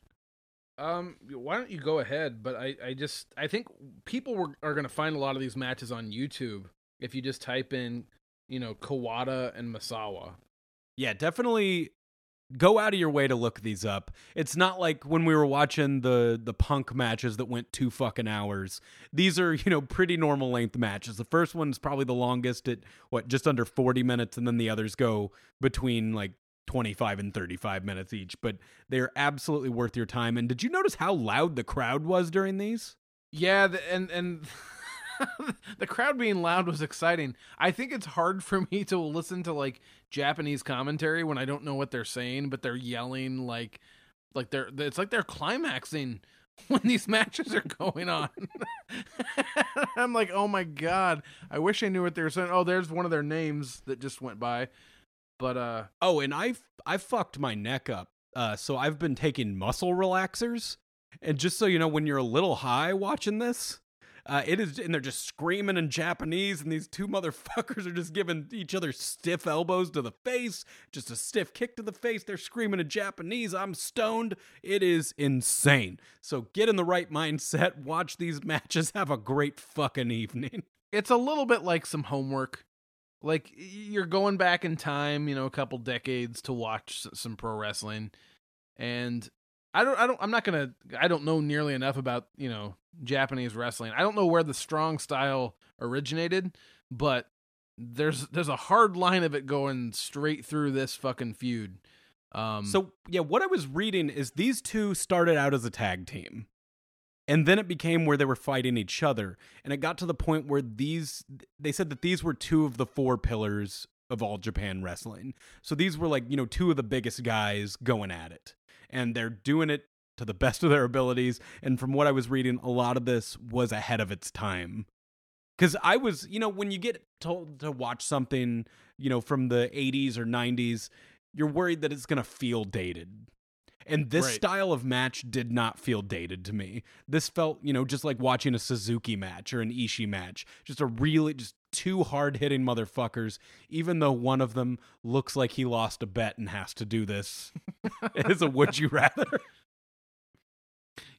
Um, why don't you go ahead? But I, I just, I think people were, are going to find a lot of these matches on YouTube if you just type in, you know, Kawada and Misawa. Yeah, definitely go out of your way to look these up. It's not like when we were watching the the punk matches that went two fucking hours. These are, you know, pretty normal length matches. The first one's probably the longest at what, just under 40 minutes and then the others go between like 25 and 35 minutes each, but they're absolutely worth your time. And did you notice how loud the crowd was during these? Yeah, the, and and the crowd being loud was exciting. I think it's hard for me to listen to like Japanese commentary when I don't know what they're saying, but they're yelling like like they're it's like they're climaxing when these matches are going on. I'm like, "Oh my god, I wish I knew what they were saying." Oh, there's one of their names that just went by. But uh Oh, and I I fucked my neck up. Uh, so I've been taking muscle relaxers, and just so you know, when you're a little high watching this, uh, it is, and they're just screaming in Japanese, and these two motherfuckers are just giving each other stiff elbows to the face, just a stiff kick to the face. They're screaming in Japanese. I'm stoned. It is insane. So get in the right mindset. Watch these matches. Have a great fucking evening. it's a little bit like some homework. Like you're going back in time, you know, a couple decades to watch some pro wrestling, and I don't, I don't, I'm not gonna, I don't know nearly enough about you know Japanese wrestling. I don't know where the strong style originated, but there's there's a hard line of it going straight through this fucking feud. Um, So yeah, what I was reading is these two started out as a tag team. And then it became where they were fighting each other. And it got to the point where these they said that these were two of the four pillars of all Japan wrestling. So these were like, you know, two of the biggest guys going at it. And they're doing it to the best of their abilities. And from what I was reading, a lot of this was ahead of its time. Because I was, you know, when you get told to watch something, you know, from the 80s or 90s, you're worried that it's going to feel dated. And this Right. style of match did not feel dated to me. This felt, you know, just like watching a Suzuki match or an Ishii match. Just a really, just two hard hitting motherfuckers, even though one of them looks like he lost a bet and has to do this. It's a would you rather.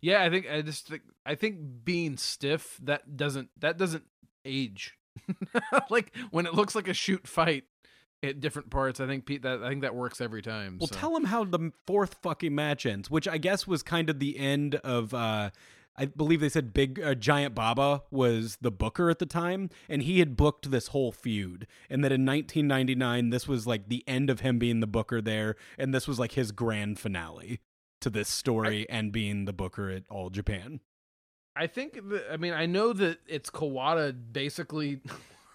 Yeah, I think I just think I think being stiff that doesn't that doesn't age. like when it looks like a shoot fight at different parts, I think Pete that I think that works every time. Well, so. tell him how the fourth fucking match ends, which I guess was kind of the end of. uh I believe they said Big uh, Giant Baba was the booker at the time, and he had booked this whole feud. And that in 1999, this was like the end of him being the booker there, and this was like his grand finale to this story and being the booker at All Japan. I think that, I mean I know that it's Kawada basically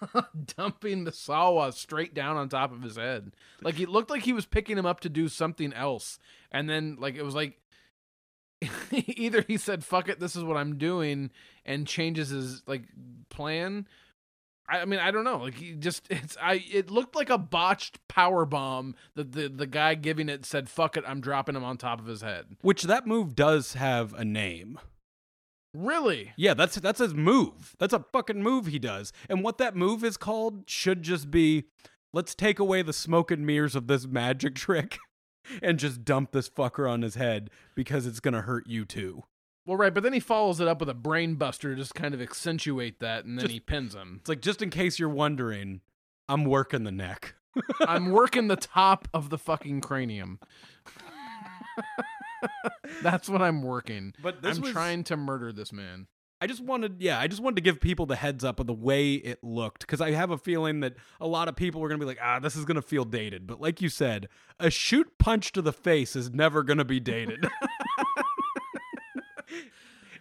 dumping Misawa straight down on top of his head. Like it looked like he was picking him up to do something else. And then like it was like either he said fuck it this is what I'm doing and changes his like plan I, mean I don't know like he just it's I it looked like a botched power bomb that the the guy giving it said fuck it I'm dropping him on top of his head. Which that move does have a name. Really? Yeah, that's that's his move. That's a fucking move he does. And what that move is called should just be let's take away the smoke and mirrors of this magic trick and just dump this fucker on his head because it's going to hurt you too. Well, right, but then he follows it up with a brain buster to just kind of accentuate that, and then Just- he pins him. It's like just in case you're wondering, I'm working the neck. I'm working the top of the fucking cranium. That's what I'm working. But this I'm was- trying to murder this man. I just wanted, yeah, I just wanted to give people the heads up of the way it looked because I have a feeling that a lot of people were gonna be like, ah, this is gonna feel dated. But like you said, a shoot punch to the face is never gonna be dated.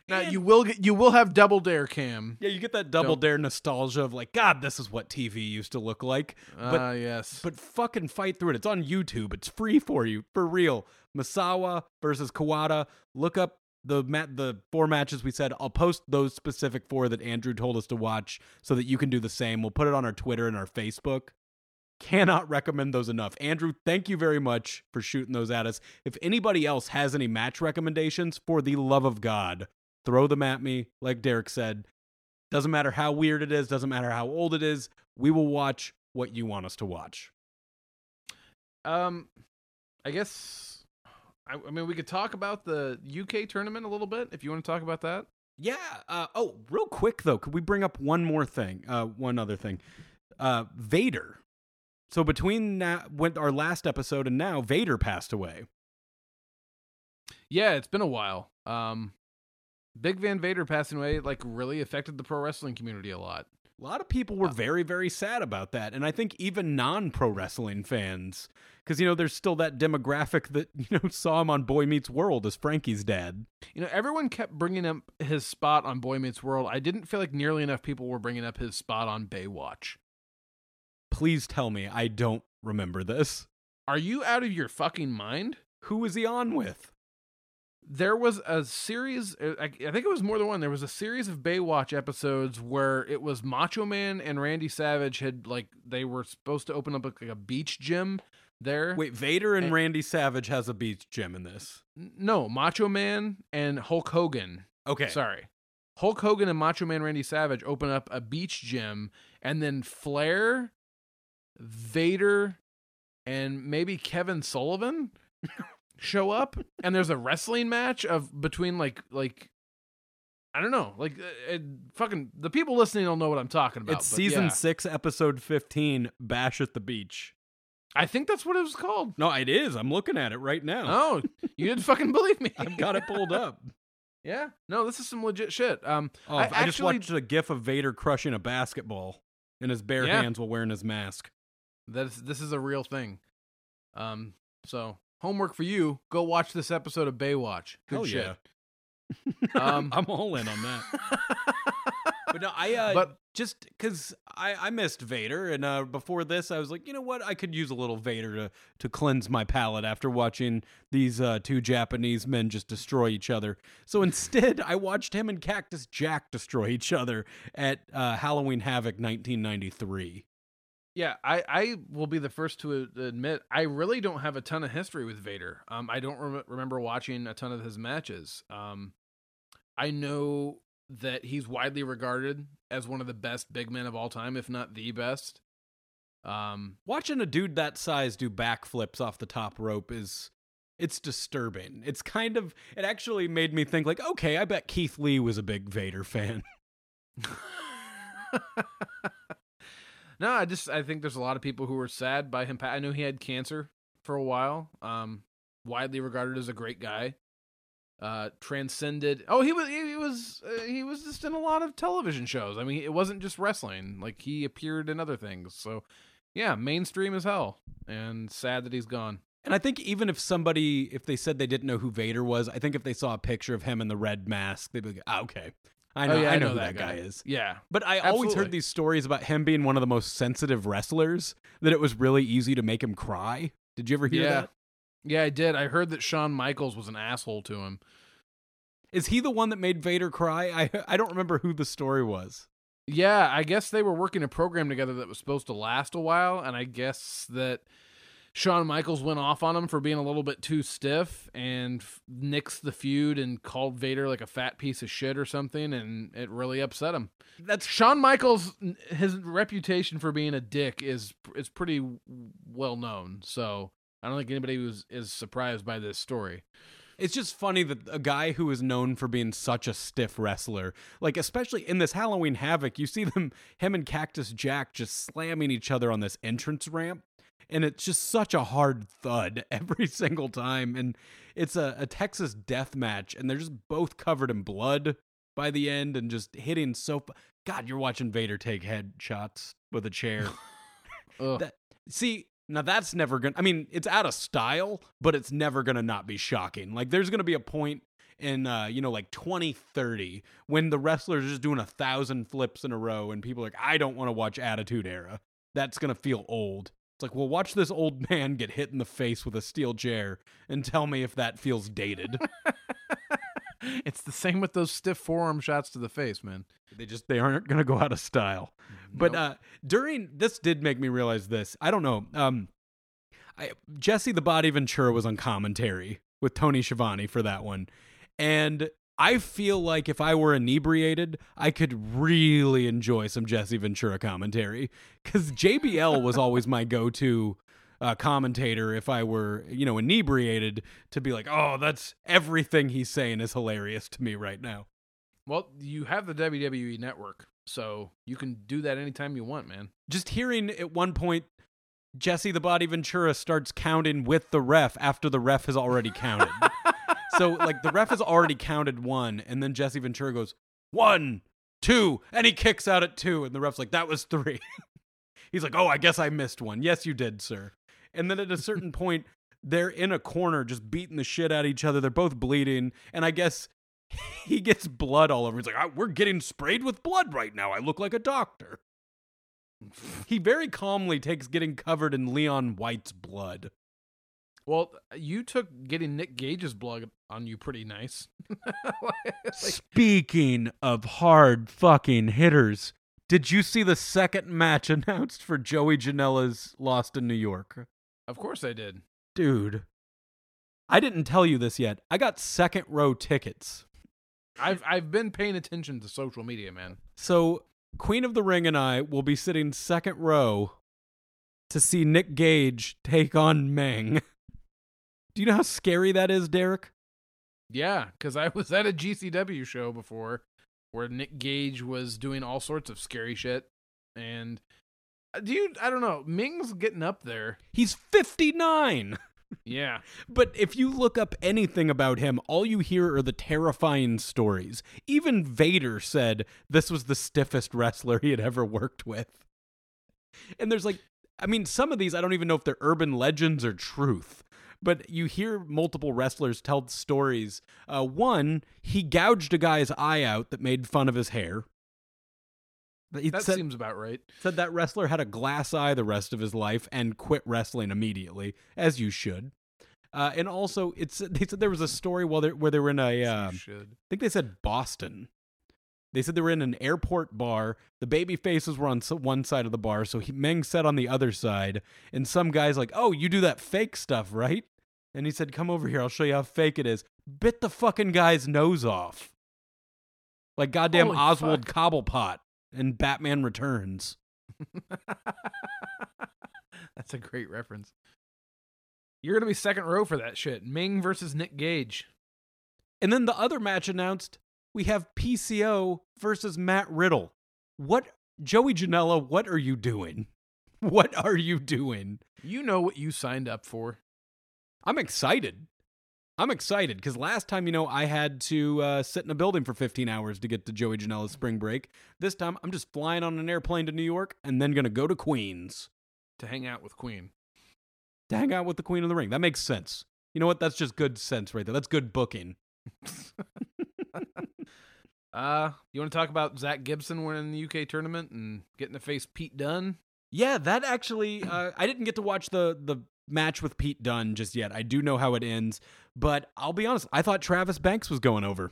Now you will get you will have double dare cam. yeah, you get that double Don't- dare nostalgia of like, God, this is what TV used to look like. But Ah, yes. but fucking fight through it. It's on YouTube. It's free for you, for real. Misawa versus Kawada. Look up the mat the four matches we said. I'll post those specific four that Andrew told us to watch so that you can do the same. We'll put it on our Twitter and our Facebook. Cannot recommend those enough. Andrew, thank you very much for shooting those at us. If anybody else has any match recommendations, for the love of God, throw them at me. Like Derrick said, doesn't matter how weird it is, doesn't matter how old it is. We will watch what you want us to watch. Um, I guess. I, I mean, we could talk about the UK tournament a little bit if you want to talk about that. Yeah. Uh, oh, real quick though, could we bring up one more thing? Uh, one other thing. Uh, Vader. So between now, when our last episode and now, Vader passed away. Yeah, it's been a while. Um, Big Van Vader passing away like really affected the pro wrestling community a lot. A lot of people were uh, very, very sad about that, and I think even non-pro wrestling fans, because you know there's still that demographic that you know saw him on Boy Meets World as Frankie's dad. You know, everyone kept bringing up his spot on Boy Meets World. I didn't feel like nearly enough people were bringing up his spot on Baywatch. Please tell me I don't remember this. Are you out of your fucking mind? Who was he on with? There was a series uh, I, I think it was more than one there was a series of baywatch episodes where it was macho man and randy savage had like they were supposed to open up like a beach gym there Wait, Vader and And- Randy Savage has a beach gym in this. No macho man and hulk hogan Okay. sorry hulk hogan and macho man randy savage open up a beach gym and then flair vader and maybe kevin sullivan show up and there's a wrestling match of between like like I don't know, like uh, it, fucking the people listening don't know what I'm talking about. It's season yeah. six, episode fifteen. Bash at the beach. I think that's what it was called. No, it is. I'm looking at it right now. Oh, you didn't fucking believe me. I've got it pulled up. yeah, no, this is some legit shit. Um, Oh, I I, just actually- watched a gif of Vader crushing a basketball in his bare Yeah. hands while wearing his mask. that is this is a real thing. Um, so homework for you: go watch this episode of Baywatch. Good Hell shit. yeah. Um, I'm all in on that. But no, I uh, But- just because I, I missed Vader, and uh, before this, I was like, you know what, I could use a little Vader to to cleanse my palate after watching these uh, two Japanese men just destroy each other. So instead, I watched him and Cactus Jack destroy each other at uh, Halloween Havoc 1993. Yeah, I, I will be the first to admit I really don't have a ton of history with Vader. Um, I don't rem- remember watching a ton of his matches. Um, I know that he's widely regarded as one of the best big men of all time, if not the best. Um, Watching a dude that size do backflips off the top rope is it's disturbing. It's kind of it actually made me think like, okay, I bet Keith Lee was a big Vader fan. no, I just I think there's a lot of people who were sad by him. I knew he had cancer for a while. Um, widely regarded as a great guy. Uh, transcended. Oh, he was he was uh, he was just in a lot of television shows. I mean, it wasn't just wrestling. Like he appeared in other things. So, yeah, mainstream as hell. And sad that he's gone. And I think even if somebody if they said they didn't know who Vader was, I think if they saw a picture of him in the red mask, they'd be like, ah, okay. Oh, I know, oh, yeah, I know, who that guy. is. Yeah, But I always heard these stories about him being one of the most sensitive wrestlers that it was really easy to make him cry. Did you ever hear Yeah. that? yeah, I did. I heard that Shawn Michaels was an asshole to him. Is he the one that made Vader cry? I I don't remember who the story was. Yeah, I guess they were working a program together that was supposed to last a while, and I guess that Shawn Michaels went off on him for being a little bit too stiff and f- nixed the feud and called Vader like a fat piece of shit or something, and it really upset him. That's Shawn Michaels, his reputation for being a dick is is pretty well known, so I don't think anybody was is surprised by this story. It's just funny that a guy who is known for being such a stiff wrestler, like especially in this Halloween Havoc, you see them him and Cactus Jack just slamming each other on this entrance ramp. And it's just such a hard thud every single time. And it's a, a Texas death match, and they're just both covered in blood by the end and just hitting so. fu- God, you're watching Vader take headshots with a chair. That- See, now that's never gonna. I mean, it's out of style, but it's never gonna not be shocking. Like, there's gonna be a point in, uh, you know, like 2030 when the wrestlers are just doing a thousand flips in a row, and people are like, I don't want to watch Attitude Era. That's gonna feel old. It's like, well, watch this old man get hit in the face with a steel chair and tell me if that feels dated. it's the same with those stiff forearm shots to the face, man. they just they aren't gonna go out of style. But uh during this did make me realize this. I don't know. Um I Jesse the Body Ventura was on commentary with Tony Schiavone for that one. And I feel like if I were inebriated, I could really enjoy some Jesse Ventura commentary cuz JBL was always my go-to uh, commentator if I were, you know, inebriated to be like, "Oh, that's everything he's saying is hilarious to me right now." well, you have the WWE network, so you can do that anytime you want, man. just hearing at one point Jesse the Body Ventura starts counting with the ref after the ref has already counted. So like the ref has already counted one, and then Jesse Ventura goes one, two, and he kicks out at two, and the ref's like that was three. He's like, oh, I guess I missed one. Yes, you did, sir. And then at a certain point, they're in a corner just beating the shit out of each other. They're both bleeding, and I guess he gets blood all over. He's like, "Ah, we're getting sprayed with blood right now. I look like a doctor. He very calmly takes getting covered in Leon White's blood. Well, you took getting Nick Gage's blood on you pretty nice. Like, Speaking of hard fucking hitters, did you see the second match announced for Joey Janela's Lost in New York? of course I did. Dude, I didn't tell you this yet. I got second row tickets. I've I've been paying attention to social media, man. So, Queen of the Ring and I will be sitting second row to see Nick Gage take on Meng. Do you know how scary that is, Derrick? Yeah, because I was at a GCW show before where Nick Gage was doing all sorts of scary shit. And, uh, dude, I don't know. Meng's getting up there. He's 59. Yeah. But if you look up anything about him, all you hear are the terrifying stories. Even Vader said this was the stiffest wrestler he had ever worked with. And there's like, I mean, some of these, I don't even know if they're urban legends or truth. But you hear multiple wrestlers tell stories. Uh, one, he gouged a guy's eye out that made fun of his hair. He That said, seems about right. said that wrestler had a glass eye the rest of his life and quit wrestling immediately, as you should. Uh, and also, it's they said there was a story while they where they were in a, uh, I think they said Boston. They said they were in an airport bar. The baby faces were on one side of the bar, so he, Meng sat on the other side. And some guy's like, "Oh, you do that fake stuff, right?" And he said, "Come over here. I'll show you how fake it is." Bit the fucking guy's nose off, like goddamn Holy Oswald fuck. Cobblepot in Batman Returns. That's a great reference. You're going to be second row for that shit. Meng versus Nick Gage. And then the other match announced, we have PCO versus Matt Riddle. What, Joey Janela, what are you doing? What are you doing? You know what you signed up for. I'm excited. I'm excited because last time, you know, I had to uh, sit in a building for 15 hours to get to Joey Janela's spring break. This time, I'm just flying on an airplane to New York and then going to go to Queens to hang out with Queen. to hang out with the Queen of the Ring. That makes sense. You know what? That's just good sense right there. That's good booking. Uh, you want to talk about Zack Gibson winning the UK tournament and getting to face Pete Dunne? Yeah, that actually, uh, I didn't get to watch the the match with Pete Dunne just yet. I do know how it ends, but I'll be honest. I thought Travis Banks was going over.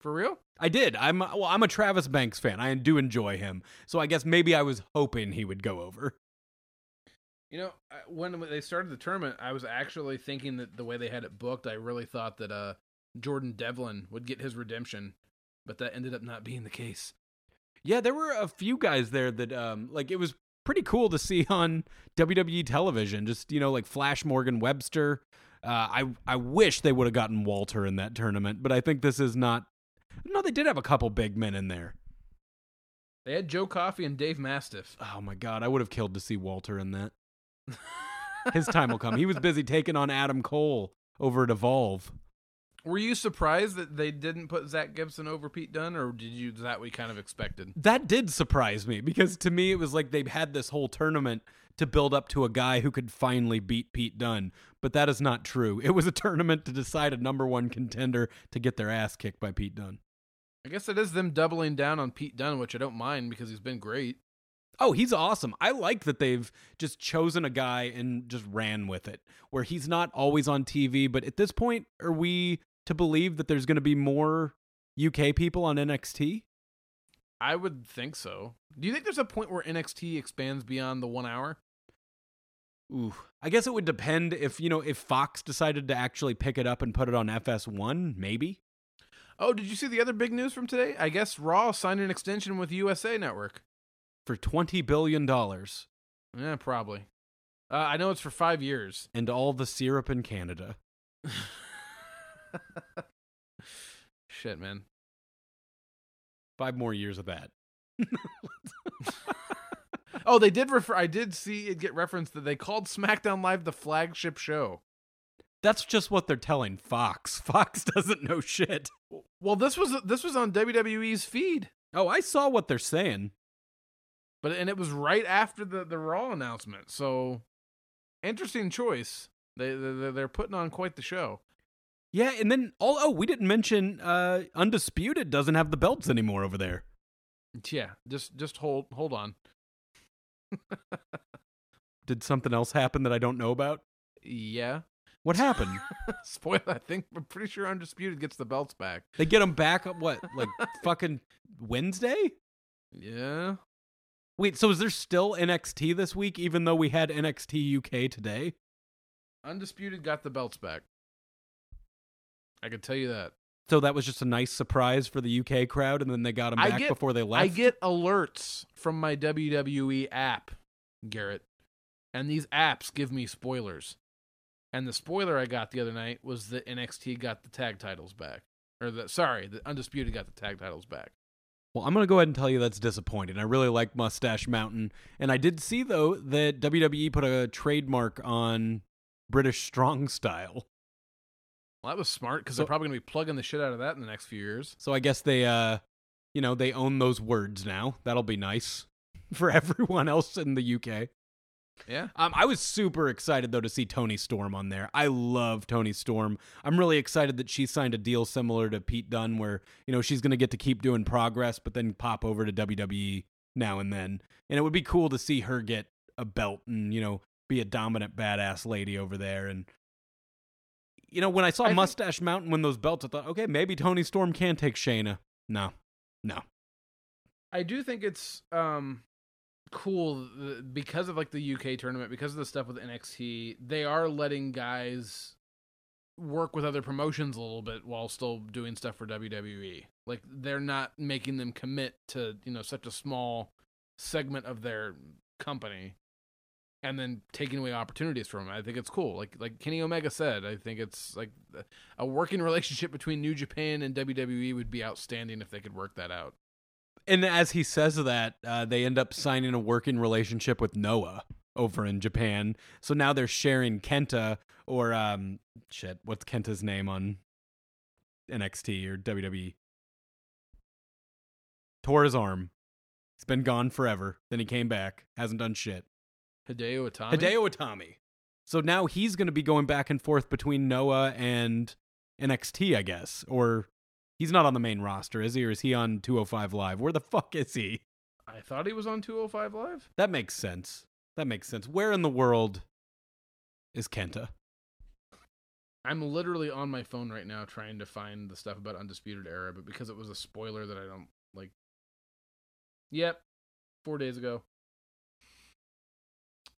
For real? I did. I'm well. I'm a Travis Banks fan. I do enjoy him, so I guess maybe I was hoping he would go over. You know, when they started the tournament, I was actually thinking that the way they had it booked, I really thought that uh Jordan Devlin would get his redemption, but that ended up not being the case. Yeah, there were a few guys there that, um, like it was pretty cool to see on WWE television. Just you know, like Flash Morgan Webster. Uh, I I wish they would have gotten Walter in that tournament, but I think this is not. No, they did have a couple big men in there. They had Joe Coffey and Dave Mastiff. Oh my god, I would have killed to see Walter in that. His time will come. He was busy taking on Adam Cole over at Evolve. Were you surprised that they didn't put Zack Gibson over Pete Dunne, or did you that we kind of expected? That did surprise me because to me it was like they had this whole tournament to build up to a guy who could finally beat Pete Dunne. But that is not true. It was a tournament to decide a number one contender to get their ass kicked by Pete Dunne. I guess it is them doubling down on Pete Dunne, which I don't mind because he's been great. Oh, he's awesome. I like that they've just chosen a guy and just ran with it, where he's not always on TV. But at this point, are we to believe that there's going to be more UK people on NXT? I would think so. Do you think there's a point where NXT expands beyond the one hour? Ooh, I guess it would depend if you know if Fox decided to actually pick it up and put it on FS1, maybe. Oh, did you see the other big news from today? I guess Raw signed an extension with USA Network for twenty billion dollars. Yeah, probably. Uh, I know it's for five years. And all the syrup in Canada. Shit, man. Five more years of that. oh, they did refer. I did see it get referenced that they called SmackDown Live the flagship show. That's just what they're telling Fox. Fox doesn't know shit. Well, this was this was on WWE's feed. Oh, I saw what they're saying. But and it was right after the the Raw announcement. So interesting choice. They they they're putting on quite the show. Yeah, and then oh, oh we didn't mention uh Undisputed doesn't have the belts anymore over there. Yeah, just just hold hold on. Did something else happen that I don't know about? Yeah. What happened? Spoiler, I think I'm pretty sure Undisputed gets the belts back. They get them back what? Like fucking Wednesday? Yeah. Wait, so is there still NXT this week even though we had NXT UK today? Undisputed got the belts back. I can tell you that. So that was just a nice surprise for the UK crowd, and then they got them back get, before they left. I get alerts from my WWE app, Garrett, and these apps give me spoilers. And the spoiler I got the other night was that NXT got the tag titles back, or the sorry, the Undisputed got the tag titles back. Well, I'm going to go ahead and tell you that's disappointing. I really like Mustache Mountain. And I did see, though, that WWE put a trademark on British Strong Style. Well, that was smart because so, they're probably going to be plugging the shit out of that in the next few years. So I guess they, uh, you know, they own those words now. That'll be nice for everyone else in the UK. Yeah. Um, I was super excited though to see Toni Storm on there. I love Toni Storm. I'm really excited that she signed a deal similar to Pete Dunne, where you know she's going to get to keep doing progress, but then pop over to WWE now and then. And it would be cool to see her get a belt and you know be a dominant badass lady over there. And you know when I saw I Mustache think- Mountain win those belts, I thought, okay, maybe Toni Storm can take Shayna. No, no. I do think it's um cool because of like the UK tournament, because of the stuff with NXT, they are letting guys work with other promotions a little bit while still doing stuff for WWE. Like they're not making them commit to, you know, such a small segment of their company and then taking away opportunities from them. I think it's cool. Like like Kenny Omega said, I think it's like a working relationship between New Japan and WWE would be outstanding if they could work that out and as he says that, uh, they end up signing a working relationship with Noah over in Japan. So now they're sharing Kenta or um shit, what's Kenta's name on NXT or WWE? Tore his arm. He's been gone forever. Then he came back. Hasn't done shit. Hideo Itami. Hideo Itami. So now he's going to be going back and forth between Noah and NXT, I guess, or He's not on the main roster, is he? Or is he on 205 Live? Where the fuck is he? I thought he was on 205 Live. That makes sense. That makes sense. Where in the world is Kenta? I'm literally on my phone right now trying to find the stuff about Undisputed Era, but because it was a spoiler that I don't like. Yep, four days ago.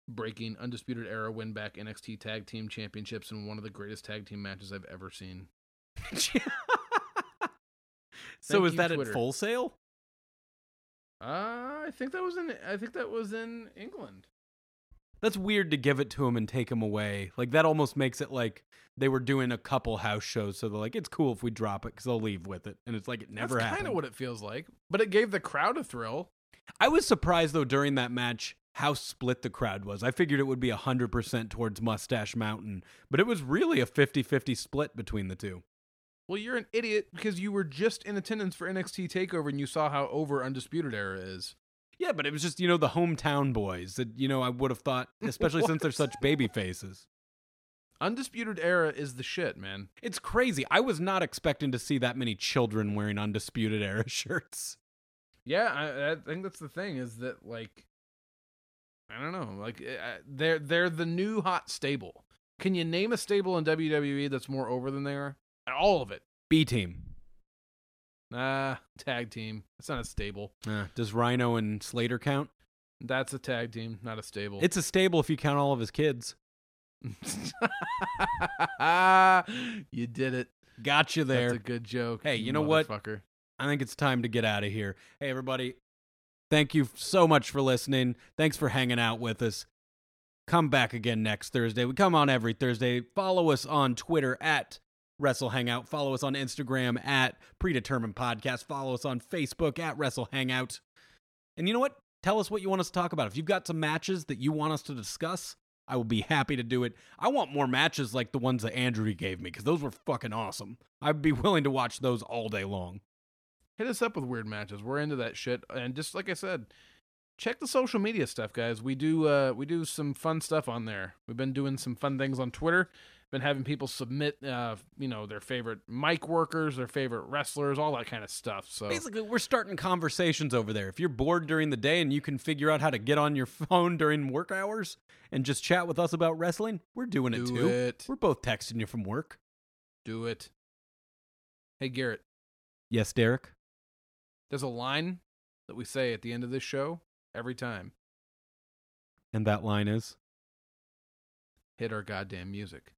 Breaking Undisputed Era win back NXT Tag Team Championships in one of the greatest tag team matches I've ever seen. so is that Twitter. at Full Sail? Uh, I think that was in. I think that was in England. That's weird to give it to him and take him away. Like that almost makes it like they were doing a couple house shows, so they're like, it's cool if we drop it because they'll leave with it, and it's like it never That's happened. Kind of what it feels like, but it gave the crowd a thrill. I was surprised though during that match how split the crowd was. I figured it would be 100% towards Mustache Mountain, but it was really a 50 50 split between the two. Well, you're an idiot because you were just in attendance for NXT Takeover and you saw how over Undisputed Era is. Yeah, but it was just, you know, the hometown boys that, you know, I would have thought, especially since they're such baby faces. Undisputed Era is the shit, man. It's crazy. I was not expecting to see that many children wearing Undisputed Era shirts. Yeah, I, I think that's the thing is that like I don't know, like uh, they're they're the new hot stable. Can you name a stable in WWE that's more over than they are? All of it. B team. Nah, tag team. It's not a stable. Uh, does Rhyno and Slater count? That's a tag team, not a stable. It's a stable if you count all of his kids. you did it. Got you there. That's a good joke. Hey, you know what? I think it's time to get out of here. Hey, everybody. Thank you so much for listening. Thanks for hanging out with us. Come back again next Thursday. We come on every Thursday. Follow us on Twitter at Wrestle Hangout. Follow us on Instagram at Predetermined Podcast. Follow us on Facebook at Wrestle Hangout. And you know what? Tell us what you want us to talk about. If you've got some matches that you want us to discuss, I will be happy to do it. I want more matches like the ones that Andrew gave me because those were fucking awesome. I'd be willing to watch those all day long. Hit us up with weird matches. We're into that shit. And just like I said, check the social media stuff, guys. We do uh we do some fun stuff on there. We've been doing some fun things on Twitter. Been having people submit uh you know their favorite mic workers, their favorite wrestlers, all that kind of stuff. So Basically, we're starting conversations over there. If you're bored during the day and you can figure out how to get on your phone during work hours and just chat with us about wrestling, we're doing it too. it. We're both texting you from work. Do it. Hey Garrett, Yes, Derrick. There's a line that we say at the end of this show every time. And that line is Hit our goddamn music.